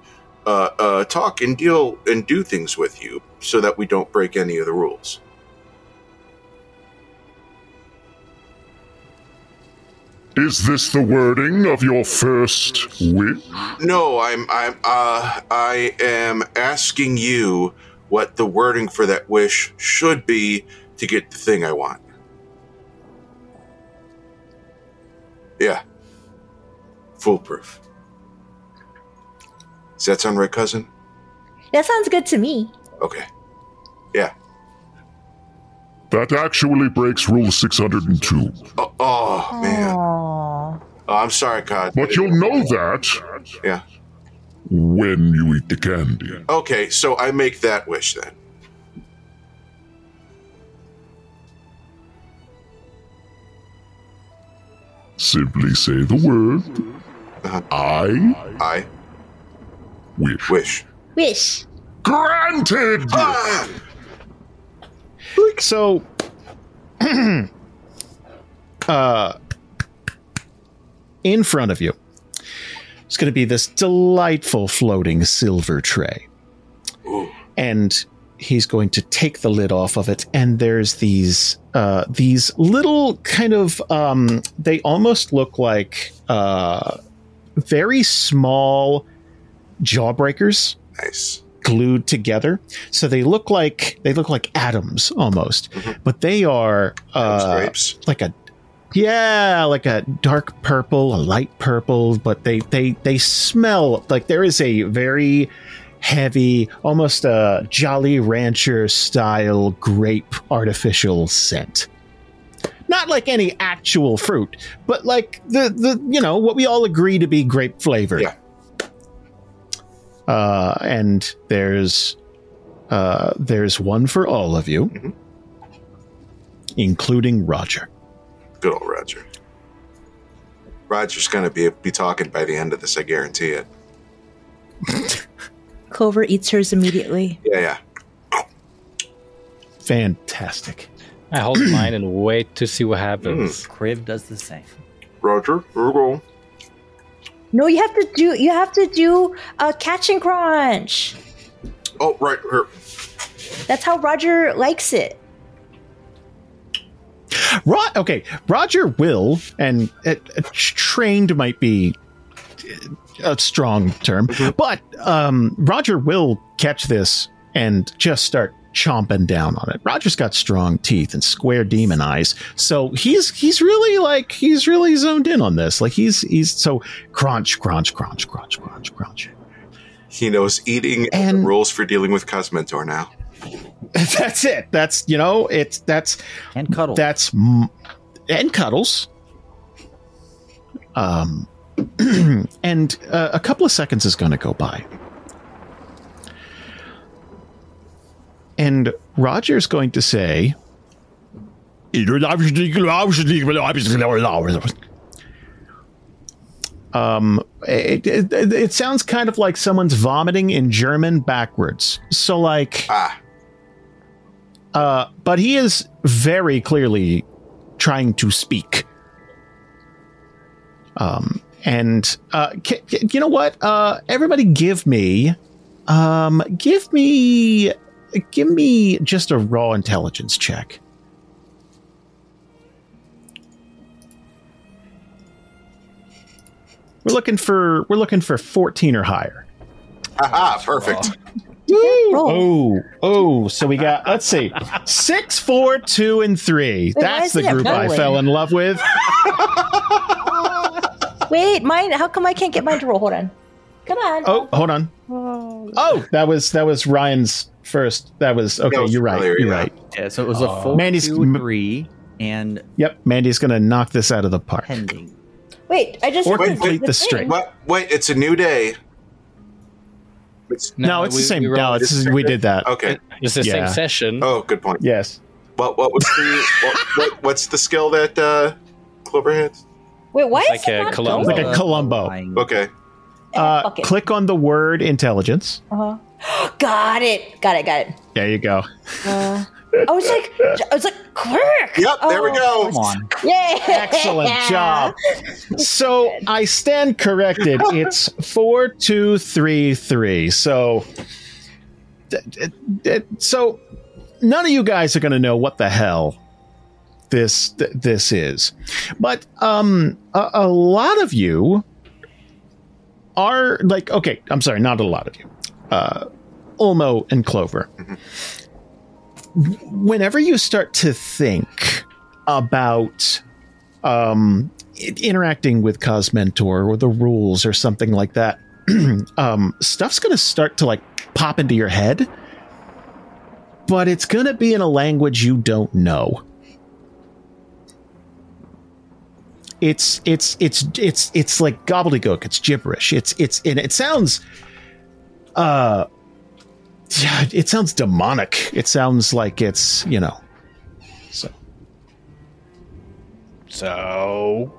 uh, uh, talk and deal and do things with you, so that we don't break any of the rules. Is this the wording of your first wish? No, I'm I'm uh I am asking you what the wording for that wish should be to get the thing I want. Yeah. Foolproof. Does that sound right, cousin? That sounds good to me. Okay. Yeah. That actually breaks Rule 602. Oh, oh man. Oh, I'm sorry, God. But you'll know that Yeah. when you eat the candy. Okay, so I make that wish then. Simply say the word. Uh-huh. I I wish. wish. Wish. Granted! Ah! So, uh, in front of you, it's going to be this delightful floating silver tray. Ooh. and he's going to take the lid off of it and there's these uh these little kind of um they almost look like uh very small jawbreakers Nice. glued together, so they look like they look like atoms almost, but they are uh, like a yeah, like a dark purple, a light purple, but they they they smell like there is a very heavy, almost a Jolly Rancher style grape artificial scent. Not like any actual fruit, but like the the you know what we all agree to be grape flavored. Yeah. Uh, and there's uh, there's one for all of you, Mhm. including Roger. Good old Roger. Roger's gonna be be talking by the end of this. I guarantee it. Clover eats hers immediately. Yeah, yeah. Fantastic. I hold mine and wait to see what happens. Kriv does the same. Roger, here we go. No, you have to do. You have to do a catch and crunch. Oh, right here. That's how Roger likes it. Ro- okay, Roger will, and uh, trained might be a strong term, but um, Roger will catch this and just start chomping down on it. Roger's got strong teeth and square demon eyes, so he's he's really like he's really zoned in on this. Like he's he's so crunch, crunch, crunch, crunch, crunch, crunch. He knows eating and, And- rules for dealing with Cosmentor now. That's it. That's you know it's that's And cuddle. That's and cuddles. Um, and uh, a couple of seconds is going to go by, and Roger's going to say, um, it, it, it sounds kind of like someone's vomiting in German backwards. So, like, Ah, uh, but he is very clearly trying to speak. Um, and uh, ca- ca- you know what? Uh, everybody, give me, um, give me, give me just a raw intelligence check. We're looking for we're looking for fourteen or higher. aha, perfect. Roll. Oh, oh, so we got let's see, six, four, two, and three. why That's the group I fell in love with. Wait, mine. How come I can't get mine to roll? Hold on. Come on. Oh, hold on. Oh, that was that was Ryan's first. That was okay. That was you're right. earlier, You're yeah. right. yeah, so it was a Uh, four, Mandy's- two, three, and Yep, Mandy's gonna knock this out of the park. pending. Wait, I just Or have to complete do the string. What? Wait, it's a new day. It's, No, it's we- the same. we no, rolled- it's we did that. okay. It's the Yeah. same session. Oh, good point. Yes. What? What was the? what, what, what's the skill that uh, Clover has? Wait, why It's is like it a not Columbo. Like a Columbo. Okay. Uh, fuck click on the word intelligence. Uh-huh. Got it. Got it. Got it. There you go. Uh, I was like, I was like, quick. Yep. There we Oh, go. Come on. Yay! Excellent job. So I stand corrected. It's four, two, three, three. So, so none of you guys are going to know what the hell this this is, but um, a, a lot of you are like, okay, I'm sorry, not a lot of you. Uh, Olmo and Clover. Whenever you start to think about um, interacting with Cosmentor or the rules or something like that, um, stuff's going to start to like pop into your head, but it's going to be in a language you don't know. It's it's it's it's it's like gobbledygook. It's gibberish. It's it's and it sounds, uh, yeah, it sounds demonic. It sounds like it's you know, so So,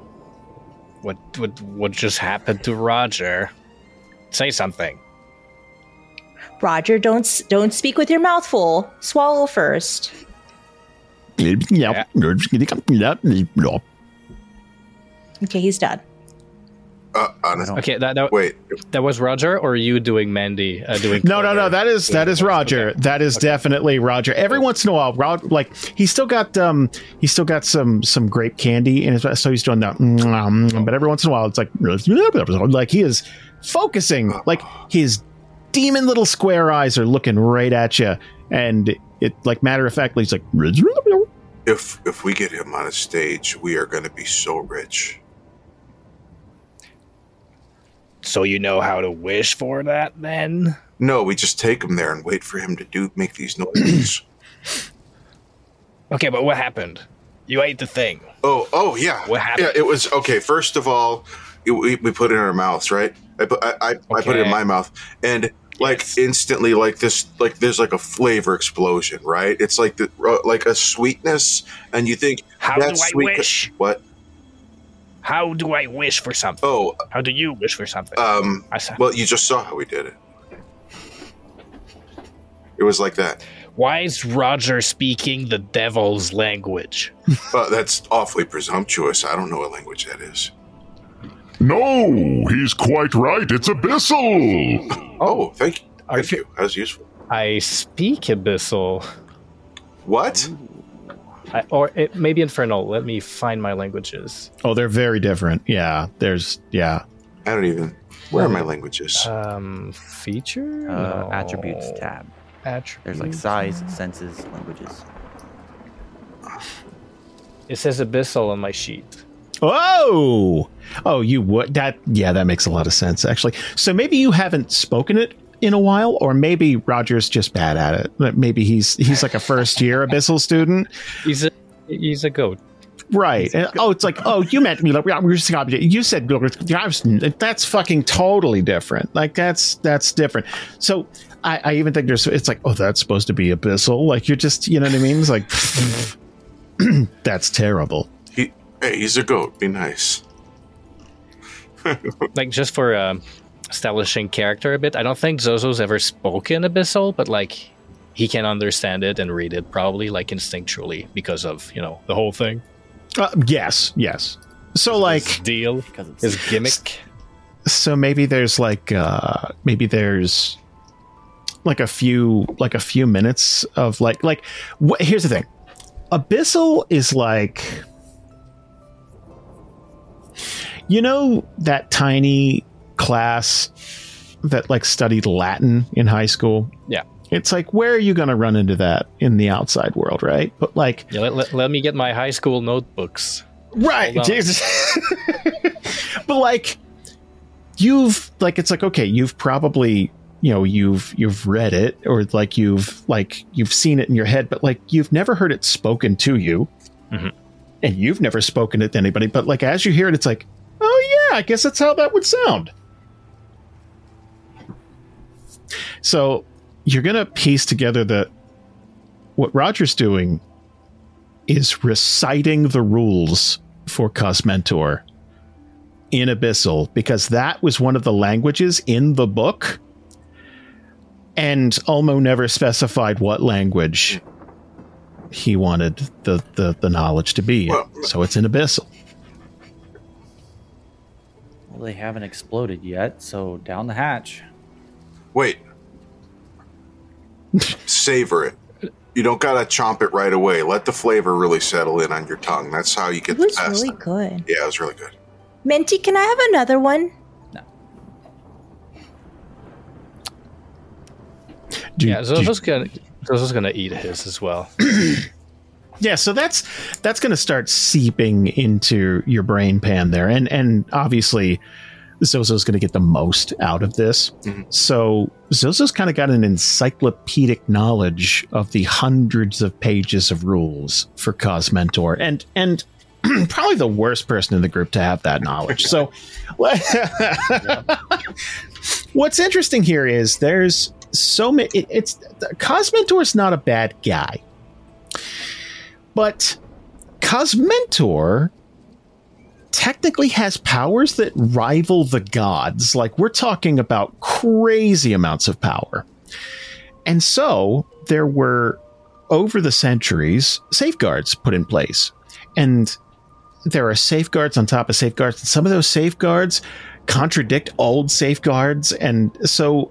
what what what just happened to Roger? Say something. Roger, don't don't speak with your mouth full. Swallow first. yeah. Okay, he's done. Uh, I Okay, that that, Wait. that was Roger, or you doing Mandy? Uh, doing No, no, no. That is that is Roger. That is definitely Roger. Every once in a while, Rod like he's still got um he's still got some some grape candy in his so he's doing that. mm, But every once in a while, it's like like he is focusing like his demon little square eyes are looking right at you, and it like matter of factly, he's like, If if we get him on a stage, we are going to be so rich. So you know how to wish for that then? No, we just take him there and wait for him to do make these noises. Okay, but what happened? You ate the thing. oh, oh yeah. What happened? Yeah, it was okay. First of all, it, we, we put it in our mouths, right? I put I, I, I put it in my mouth, and like Yes. instantly, like this, like there's like a flavor explosion, right? It's like the uh, like a sweetness, and you think How do that's I sweet wish? what? How do I wish for something? Oh, How do you wish for something? um, I said, well, you just saw how we did it. It was like that. Why is Roger speaking the devil's language? Uh, that's awfully presumptuous. I don't know what language that is. No, he's quite right. It's Abyssal. Oh, thank you. Are Thank you- you. That was useful. I speak Abyssal. What? I, or it, maybe Infernal. Let me find my languages. oh, they're very different. Yeah, there's yeah. I don't even. Where are my languages? Um, feature? Uh, No. Attributes tab. Attributes. There's like size, senses, languages. It says Abyssal on my sheet. Oh, oh, you would that? Yeah, that makes a lot of sense actually. So maybe you haven't spoken it in a while, or maybe Roger's just bad at it. Maybe he's he's like a first year abyssal student, He's a he's a goat. right? And- oh, it's like oh, you meant me. like, we're just- You said that's fucking totally different. Like that's that's different. So. I, I even think there's it's like oh that's supposed to be abyssal like you're just you know what I mean it's like that's terrible He, hey, he's a goat. Be nice. Like just for um, establishing character a bit. I don't think Zozo's ever spoken Abyssal, but like he can understand it and read it probably like instinctually because of you know the whole thing. uh, yes yes so like His deal, Because it's his gimmick. so maybe there's like uh maybe there's like a few like a few minutes of like like wh- here's the thing abyssal is like you know that tiny class that like studied latin in high school Yeah. it's like where are you going to run into that in the outside world right but like Yeah, let, let, let me get my high school notebooks. Right. Jesus. but like you've like it's like okay, you've probably you know you've you've read it or like you've like you've seen it in your head but like you've never heard it spoken to you Mhm. and you've never spoken it to anybody but like as you hear it it's like oh yeah i guess that's how that would sound so you're gonna piece together that what roger's doing is reciting the rules for Cosmentor in Abyssal because that was one of the languages in the book. And Olmo never specified what language he wanted the, the, the knowledge to be. Well- so it's in Abyssal. Well, they haven't exploded yet, so down the hatch. Wait. Savor it. You don't gotta chomp it right away. Let the flavor really settle in on your tongue. That's how you It get the was best. really good. Yeah, it was really good. Minty, can I have another one? Do you- Yeah, do you- Zozo's gonna Zozo's gonna eat his as well. yeah so that's that's going to start seeping into your brain pan there and and obviously zozo's going to get the most out of this. Mhm. so zozo's kind of got an encyclopedic knowledge of the hundreds of pages of rules for cosmentor and and probably the worst person in the group to have that knowledge. So what's interesting here is there's so many it, it's cosmentor's not a bad guy. But Cosmentor technically has powers that rival the gods. Like we're talking about crazy amounts of power. And so there were over the centuries safeguards put in place. And there are safeguards on top of safeguards. And some of those safeguards contradict old safeguards. And so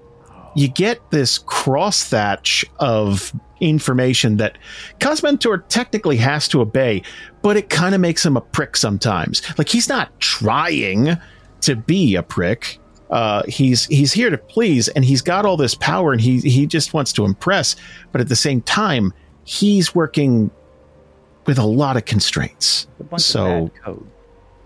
you get this cross thatch of information that Cosmentor technically has to obey, but it kind of makes him a prick sometimes. Like he's not trying to be a prick. uh, he's he's here to please, and he's got all this power, and he he just wants to impress. But at the same time, he's working with a lot of constraints. So- of.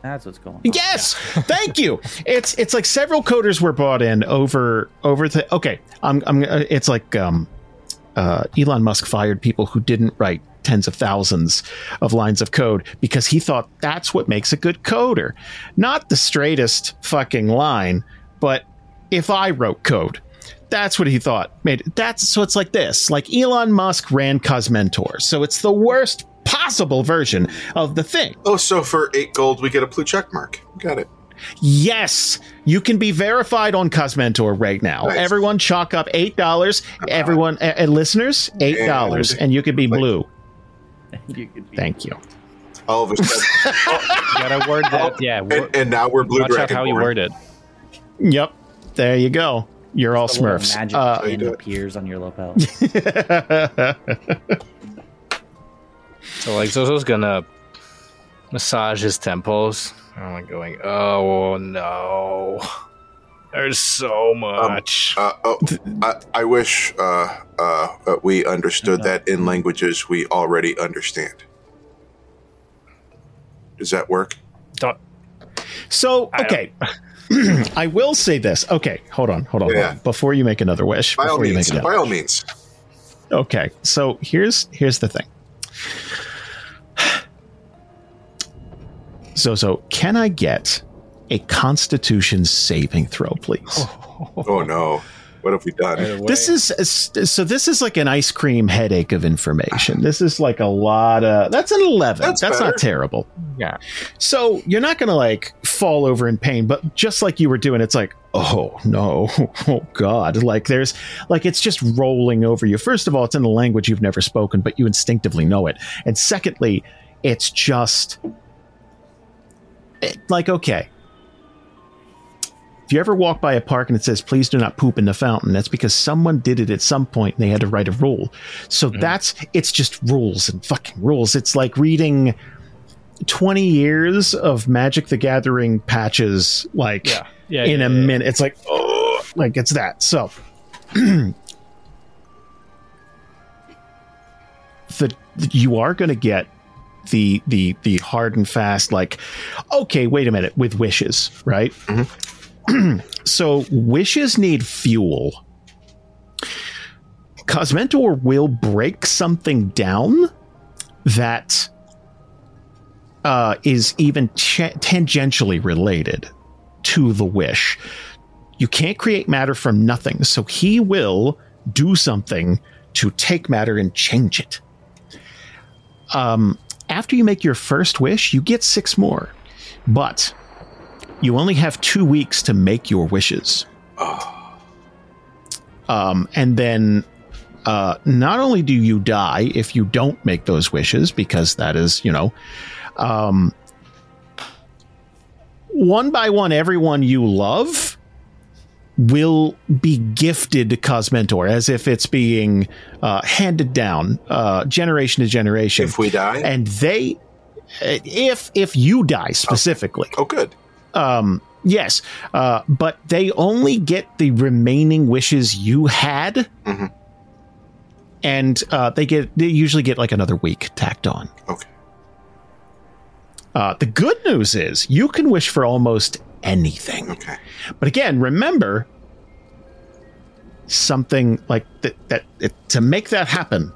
That's what's going on. Yes, thank you. It's it's like several coders were bought in over over the. Okay, I'm I'm. uh, It's like um, uh, Elon Musk fired people who didn't write tens of thousands of lines of code because he thought that's what makes a good coder, not the straightest fucking line, but if I wrote code. That's what he thought made it. That's so it's like this. Like Elon Musk ran Cosmentor. So it's the worst possible version of the thing. Oh, so for eight gold, we get a blue check mark. Got it. Yes, you can be verified on Cosmentor right now. Nice. Everyone, chalk up eight dollars. Everyone, uh, uh, listeners, eight dollars, And- and you can be blue. You could be- Thank you. All of a sudden, You gotta word that. Yeah. and, and now we're blue watch out dragon. how you word it. Yep, there you go. You're all Smurfs. Magic Uh, How you pin it? appears on your lapel. So like Zozo's gonna massage his temples. I'm like going, oh no. There's so much. Uh, oh, I, I wish uh, uh, uh, we understood that in languages we already understand. Does that work? Don't- so I okay, I will say this. Okay, hold on, hold on, hold on. Before you make another wish, By all before you means. make it By all means. Okay, so here's here's the thing. So so can I get a constitution saving throw, please? Oh no. What have we done? This is so this is like an ice cream headache of information. This is like a lot of that's an 11. That's That's, not terrible. Yeah. So you're not going to like fall over in pain, but just like you were doing, it's like, oh no, oh god, like there's like it's just rolling over you. First of all, it's in a language you've never spoken, but you instinctively know it. And secondly, it's just it- like okay. If you ever walk by a park and it says, please do not poop in the fountain, that's because someone did it at some point and they had to write a rule. So mm-hmm. that's, it's just rules and fucking rules. It's like reading 20 years of Magic the Gathering patches, like Yeah. Yeah. in yeah, a minute. It's like, oh, like it's that. So, the you are going to get the the the hard and fast like okay wait a minute with wishes right so wishes need fuel cosmentor will break something down that uh, is even ch- tangentially related to the wish. You can't create matter from nothing, so he will do something to take matter and change it. Um, after you make your first wish, you get six more, but you only have two weeks to make your wishes. Um, and then uh, not only do you die if you don't make those wishes, because that is, you know, um, one by one, everyone you love will be gifted to Cosmentor as if it's being uh, handed down uh, generation to generation. If we die? and they, if if you die specifically, oh, good. um, yes, uh, but they only get the remaining wishes you had, Mhm. and uh, they get they usually get like another week tacked on. Okay. Uh, the good news is you can wish for almost anything. Okay. But again, remember something like that, that it, to make that happen.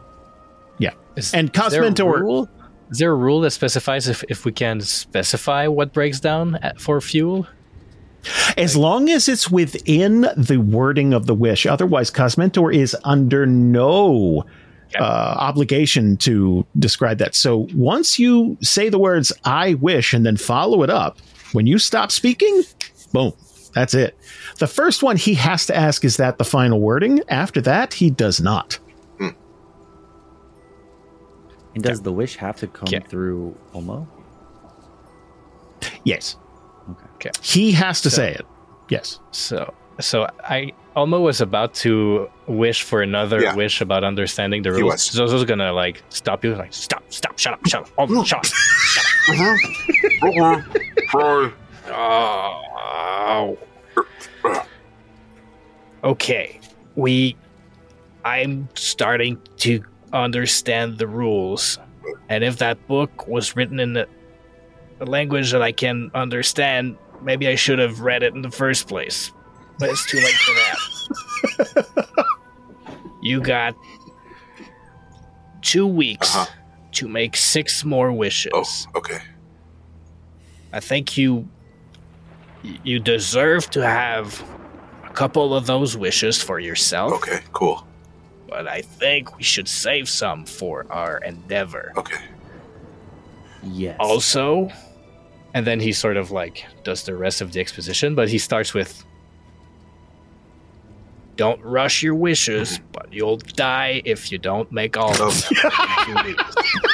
Yeah. Is- and is there a Cosmentor- rule? Is there a rule that specifies if, if we can specify what breaks down at, for fuel? As long as it's within the wording of the wish. Otherwise, Cosmentor is under no uh, obligation to describe that. So once you say the words, I wish, and then follow it up, when you stop speaking, boom, that's it. The first one he has to ask, is that the final wording? After that, he does not. And does the wish have to come Yeah. through Olmo? Yes. Okay. Okay. He has to So- say it. Yes. So, so I Olmo was about to wish for another Yeah. wish about understanding the rules. He rules. was. Zozo's gonna like stop you, like stop, stop, shut up, shut up, Olmo, shut up. Uh-huh. Uh-huh. Uh-huh. Oh, Okay, we. I'm starting to understand the rules, and if that book was written in a, a language that I can understand, maybe I should have read it in the first place. But it's too late for that. you got two weeks Uh-huh. to make six more wishes. Oh, okay. I think you you deserve to have a couple of those wishes for yourself, Okay, cool. but I think we should save some for our endeavor. Okay. Yes. Also, and then he sort of like does the rest of the exposition, but he starts with don't rush your wishes, but you'll die if you don't make all of them. Oh.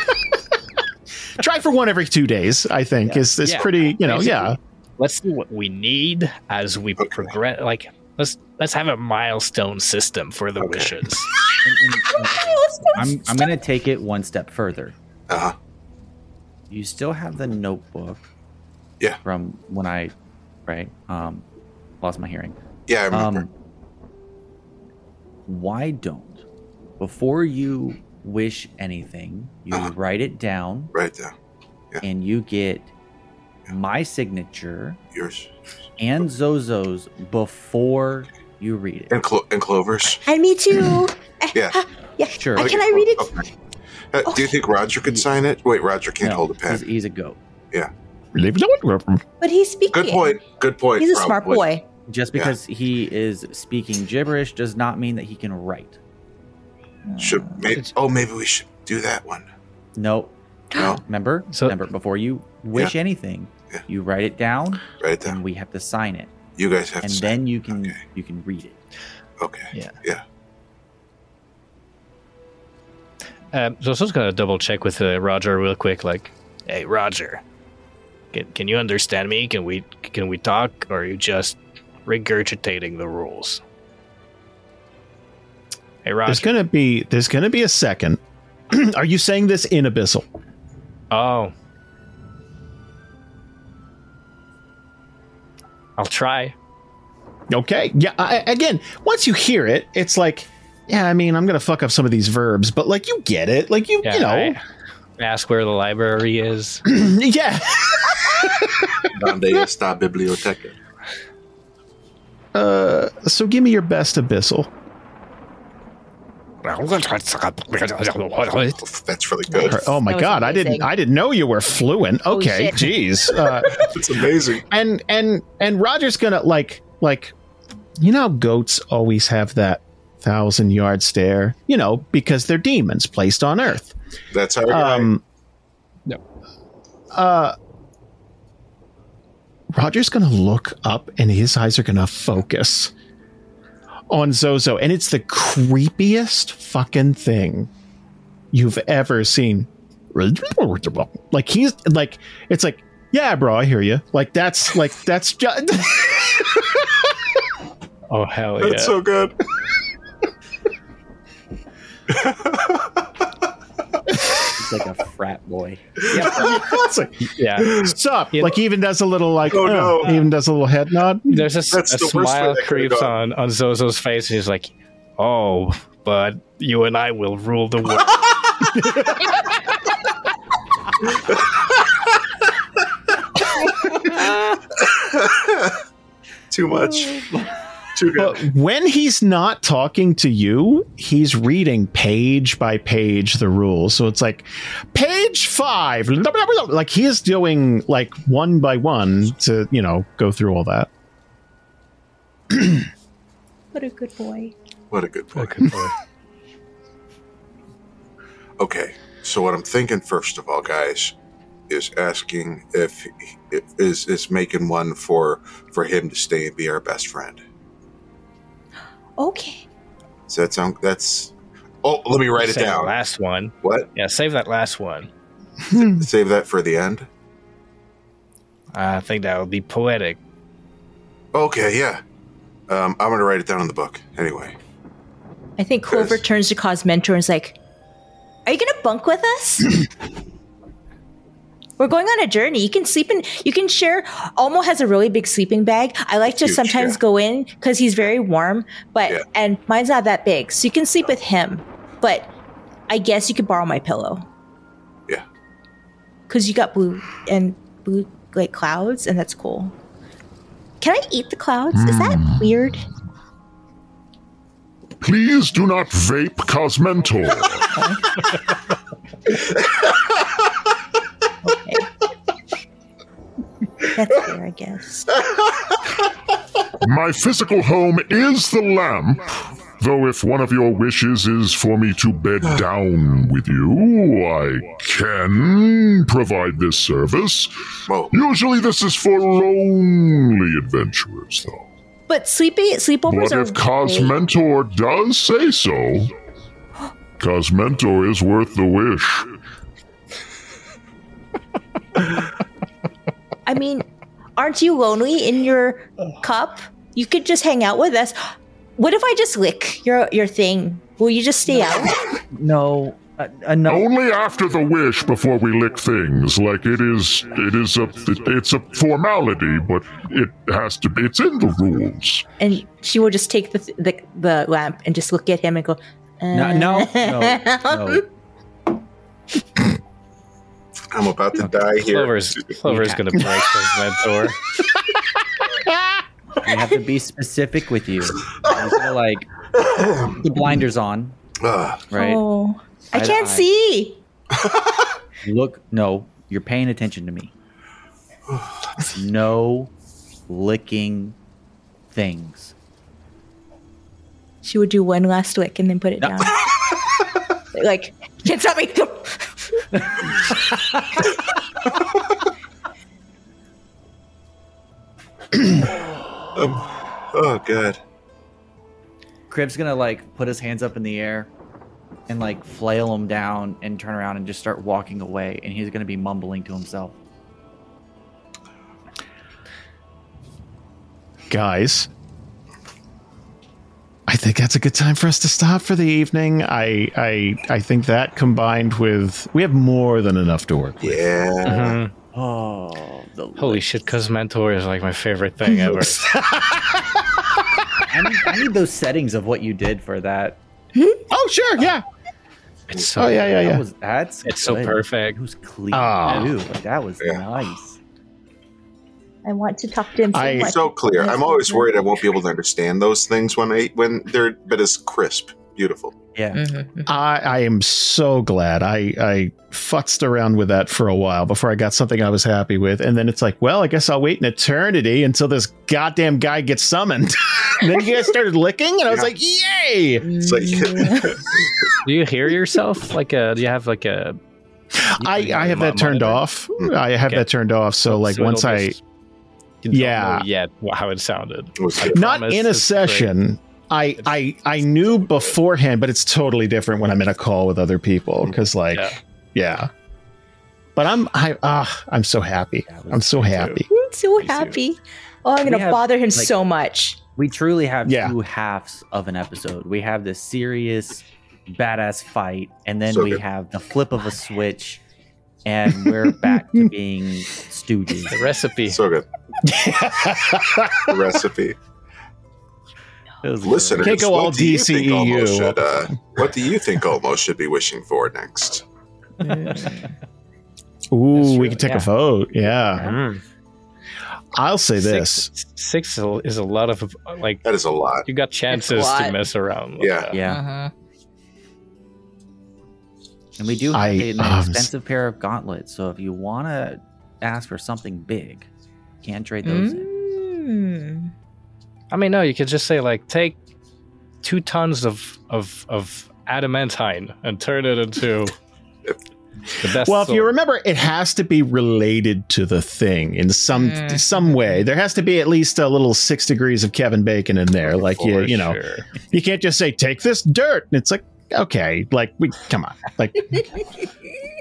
in two weeks." Try for one every two days. I think is is Yeah. pretty. You know, yeah. Let's see what we need as we Okay. progress. Like let's let's have a milestone system for the Okay. wishes. And- and- I'm, I'm going to take it one step further. Uh huh. You still have the notebook. Yeah. From when I, right, um, lost my hearing. Yeah, I remember. Um, why don't, before you wish anything, you Uh-huh. write it down right there. and you get my signature Yours. and Zozo's before you read it. And, Clo- and Clover's. And me too. Yeah. yeah. Sure. Uh, can I read it? Okay. Uh, do you think Roger could sign it? Wait, Roger can't No, hold a pen. he's a goat. Yeah, but he's speaking. Good point. Good point. He's a smart boy. Just Yeah. because he is speaking gibberish does not mean that he can write. Should maybe, oh maybe we should do that one. No, No, remember? So- remember, before you wish anything, Yeah. you write it down right there. and we have to sign it. You guys have And to. then you can Okay. you can read it. Okay. Yeah. Yeah. Um, so I was just gonna double check with uh, Roger real quick. Like, hey, Roger, can, can you understand me? Can we can we talk, or are you just regurgitating the rules? Hey, There's gonna be there's gonna be a second. Are you saying this in Abyssal? Oh, I'll try. Okay. Yeah. I, again, once you hear it, it's like, yeah. I mean, I'm gonna fuck up some of these verbs, but like, you get it. Like, you Yeah, you know, I ask where the library is. yeah. Donde está biblioteca? Uh, so give me your best Abyssal. That's really good. Oh my That was god, I didn't. I didn't know you were fluent. Okay, shit. jeez. Uh, It's amazing. and and and Roger's gonna like like you know how goats always have that thousand yard stare, you know, because they're demons placed on Earth. That's how. guy. Um No. Uh Roger's gonna look up and his eyes are gonna focus on Zozo, and it's the creepiest fucking thing you've ever seen. Like he's like it's like, yeah, bro, I hear you. Like that's like that's just Oh hell yeah! That's so good. He's like a frat boy. it's like, yeah. sup. You Like he even does a little like, Oh, uh, no. he even does a little head nod. There's a, s- That's a the smile creeps on on Zozo's face, and he's like, "Oh, but you and I will rule the world." Too much. Too But when he's not talking to you, he's reading page by page the rules. So it's like page five, like he is doing like one by one to you know go through all that. What a good boy. What a good point. Good boy. Okay, so what I'm thinking first of all, guys, is asking if, if is is making one for for him to stay and be our best friend. Okay. So that sound? That's. Oh, let me write it Save the down. last one. What? Yeah, save that last one. Save that for the end. I think that would be poetic. Okay, yeah. Um, I'm gonna write it down in the book anyway. I think Clover turns to Cosmentor and is like, Are you gonna bunk with us? We're going on a journey. You can sleep in. You can share. Olmo has a really big sleeping bag. I like to Huge, sometimes yeah. go in because he's very warm. But Yeah. and mine's not that big, so you can sleep with him. But I guess you could borrow my pillow Yeah. because you got blue and blue like clouds, and that's cool. Can I eat the clouds? Is that hmm. weird? Please do not vape Cosmentor. Okay. That's fair, I guess. My physical home is the lamp. Though if one of your wishes is for me to bed down with you, I can provide this service. Whoa. Usually this is for lonely adventurers, though. But sleepy sleepovers But are if great. Cosmentor does say so, Cosmentor is worth the wish. I mean, aren't you lonely in your cup? You could just hang out with us. What if I just lick your your thing? Will you just stay out? No, uh, uh, no. Only after the wish before we lick things. Like it is, it is a, it, it's a formality, but it has to be. It's in the rules. And she will just take the the, the lamp and just look at him and go. No, "Uh." no, no, no. I'm about to die here. Clover's Clover's Yeah. gonna break Cosmentor. We have to be specific with you. You feel like the blinders on, Ugh. right? Oh, I can't eye. see. Look, no, you're paying attention to me. No licking things. She would do one last lick and then put it No. down. like, can't stop me. Oh, oh, God. Kriv's gonna like put his hands up in the air and like flail them down and turn around and just start walking away. And he's gonna be mumbling to himself. guys i think that's a good time for us to stop for the evening i i i think that combined with we have more than enough to work with Yeah. Mhm. Oh, the Holy shit, Cosmentor is like my favorite thing ever. I need, I need those settings of what you did for that. oh sure yeah It's so oh yeah yeah That yeah was that's It's so perfect. It was clean Ah. too. Like, that was Yeah. nice. I want to talk to him so I- much. So clear. I'm always worried I won't be able to understand those things when I when they're but it's crisp, beautiful. Yeah. Mhm. I, I am so glad I, I futzed around with that for a while before I got something I was happy with. And then it's like, well, I guess I'll wait an eternity until this goddamn guy gets summoned. then you guys started licking, and I was Yeah. like, yay! It's like mm. Do you hear yourself? Like a? Do you have like a? I, I have that turned monitor? off. I have Okay. that turned off. So, like, it'll once I, just- you don't Yeah. yet how it sounded. was I not in a session, I, I, I knew beforehand, but it's totally different when I'm in a call with other people. Cause, like, Yeah. yeah. But I'm, I, ah, I'm so happy. That I'm so me too. happy. I'm so happy. Oh, I'm gonna have, bother him like- so much. We truly have Yeah. two halves of an episode. We have the serious, badass fight, and then So we good. have the flip of a switch, and we're back to being stooges. The recipe. so good. The recipe. It was Listeners, Can't go all what do you think DCEU. Should, uh, what do you think Olmo should be wishing for next? Ooh, we true, can take yeah. a vote. Yeah. Mm. I'll say this. Six, six is a lot of like. That is a lot. You got chances to mess around. Yeah. that. Yeah, Uh-huh. And we do have I, an um, expensive pair of gauntlets. So if you want to ask for something big, can't trade those in. Mm. I mean, no, you could just say like take two tons of of of adamantine and turn it into the best. Well, if you remember, it has to be related to the thing in some Mm. some way. There has to be at least a little six degrees of Kevin Bacon in there. Like you, you know, sure. you can't just say take this dirt. And it's like okay, like we come on, like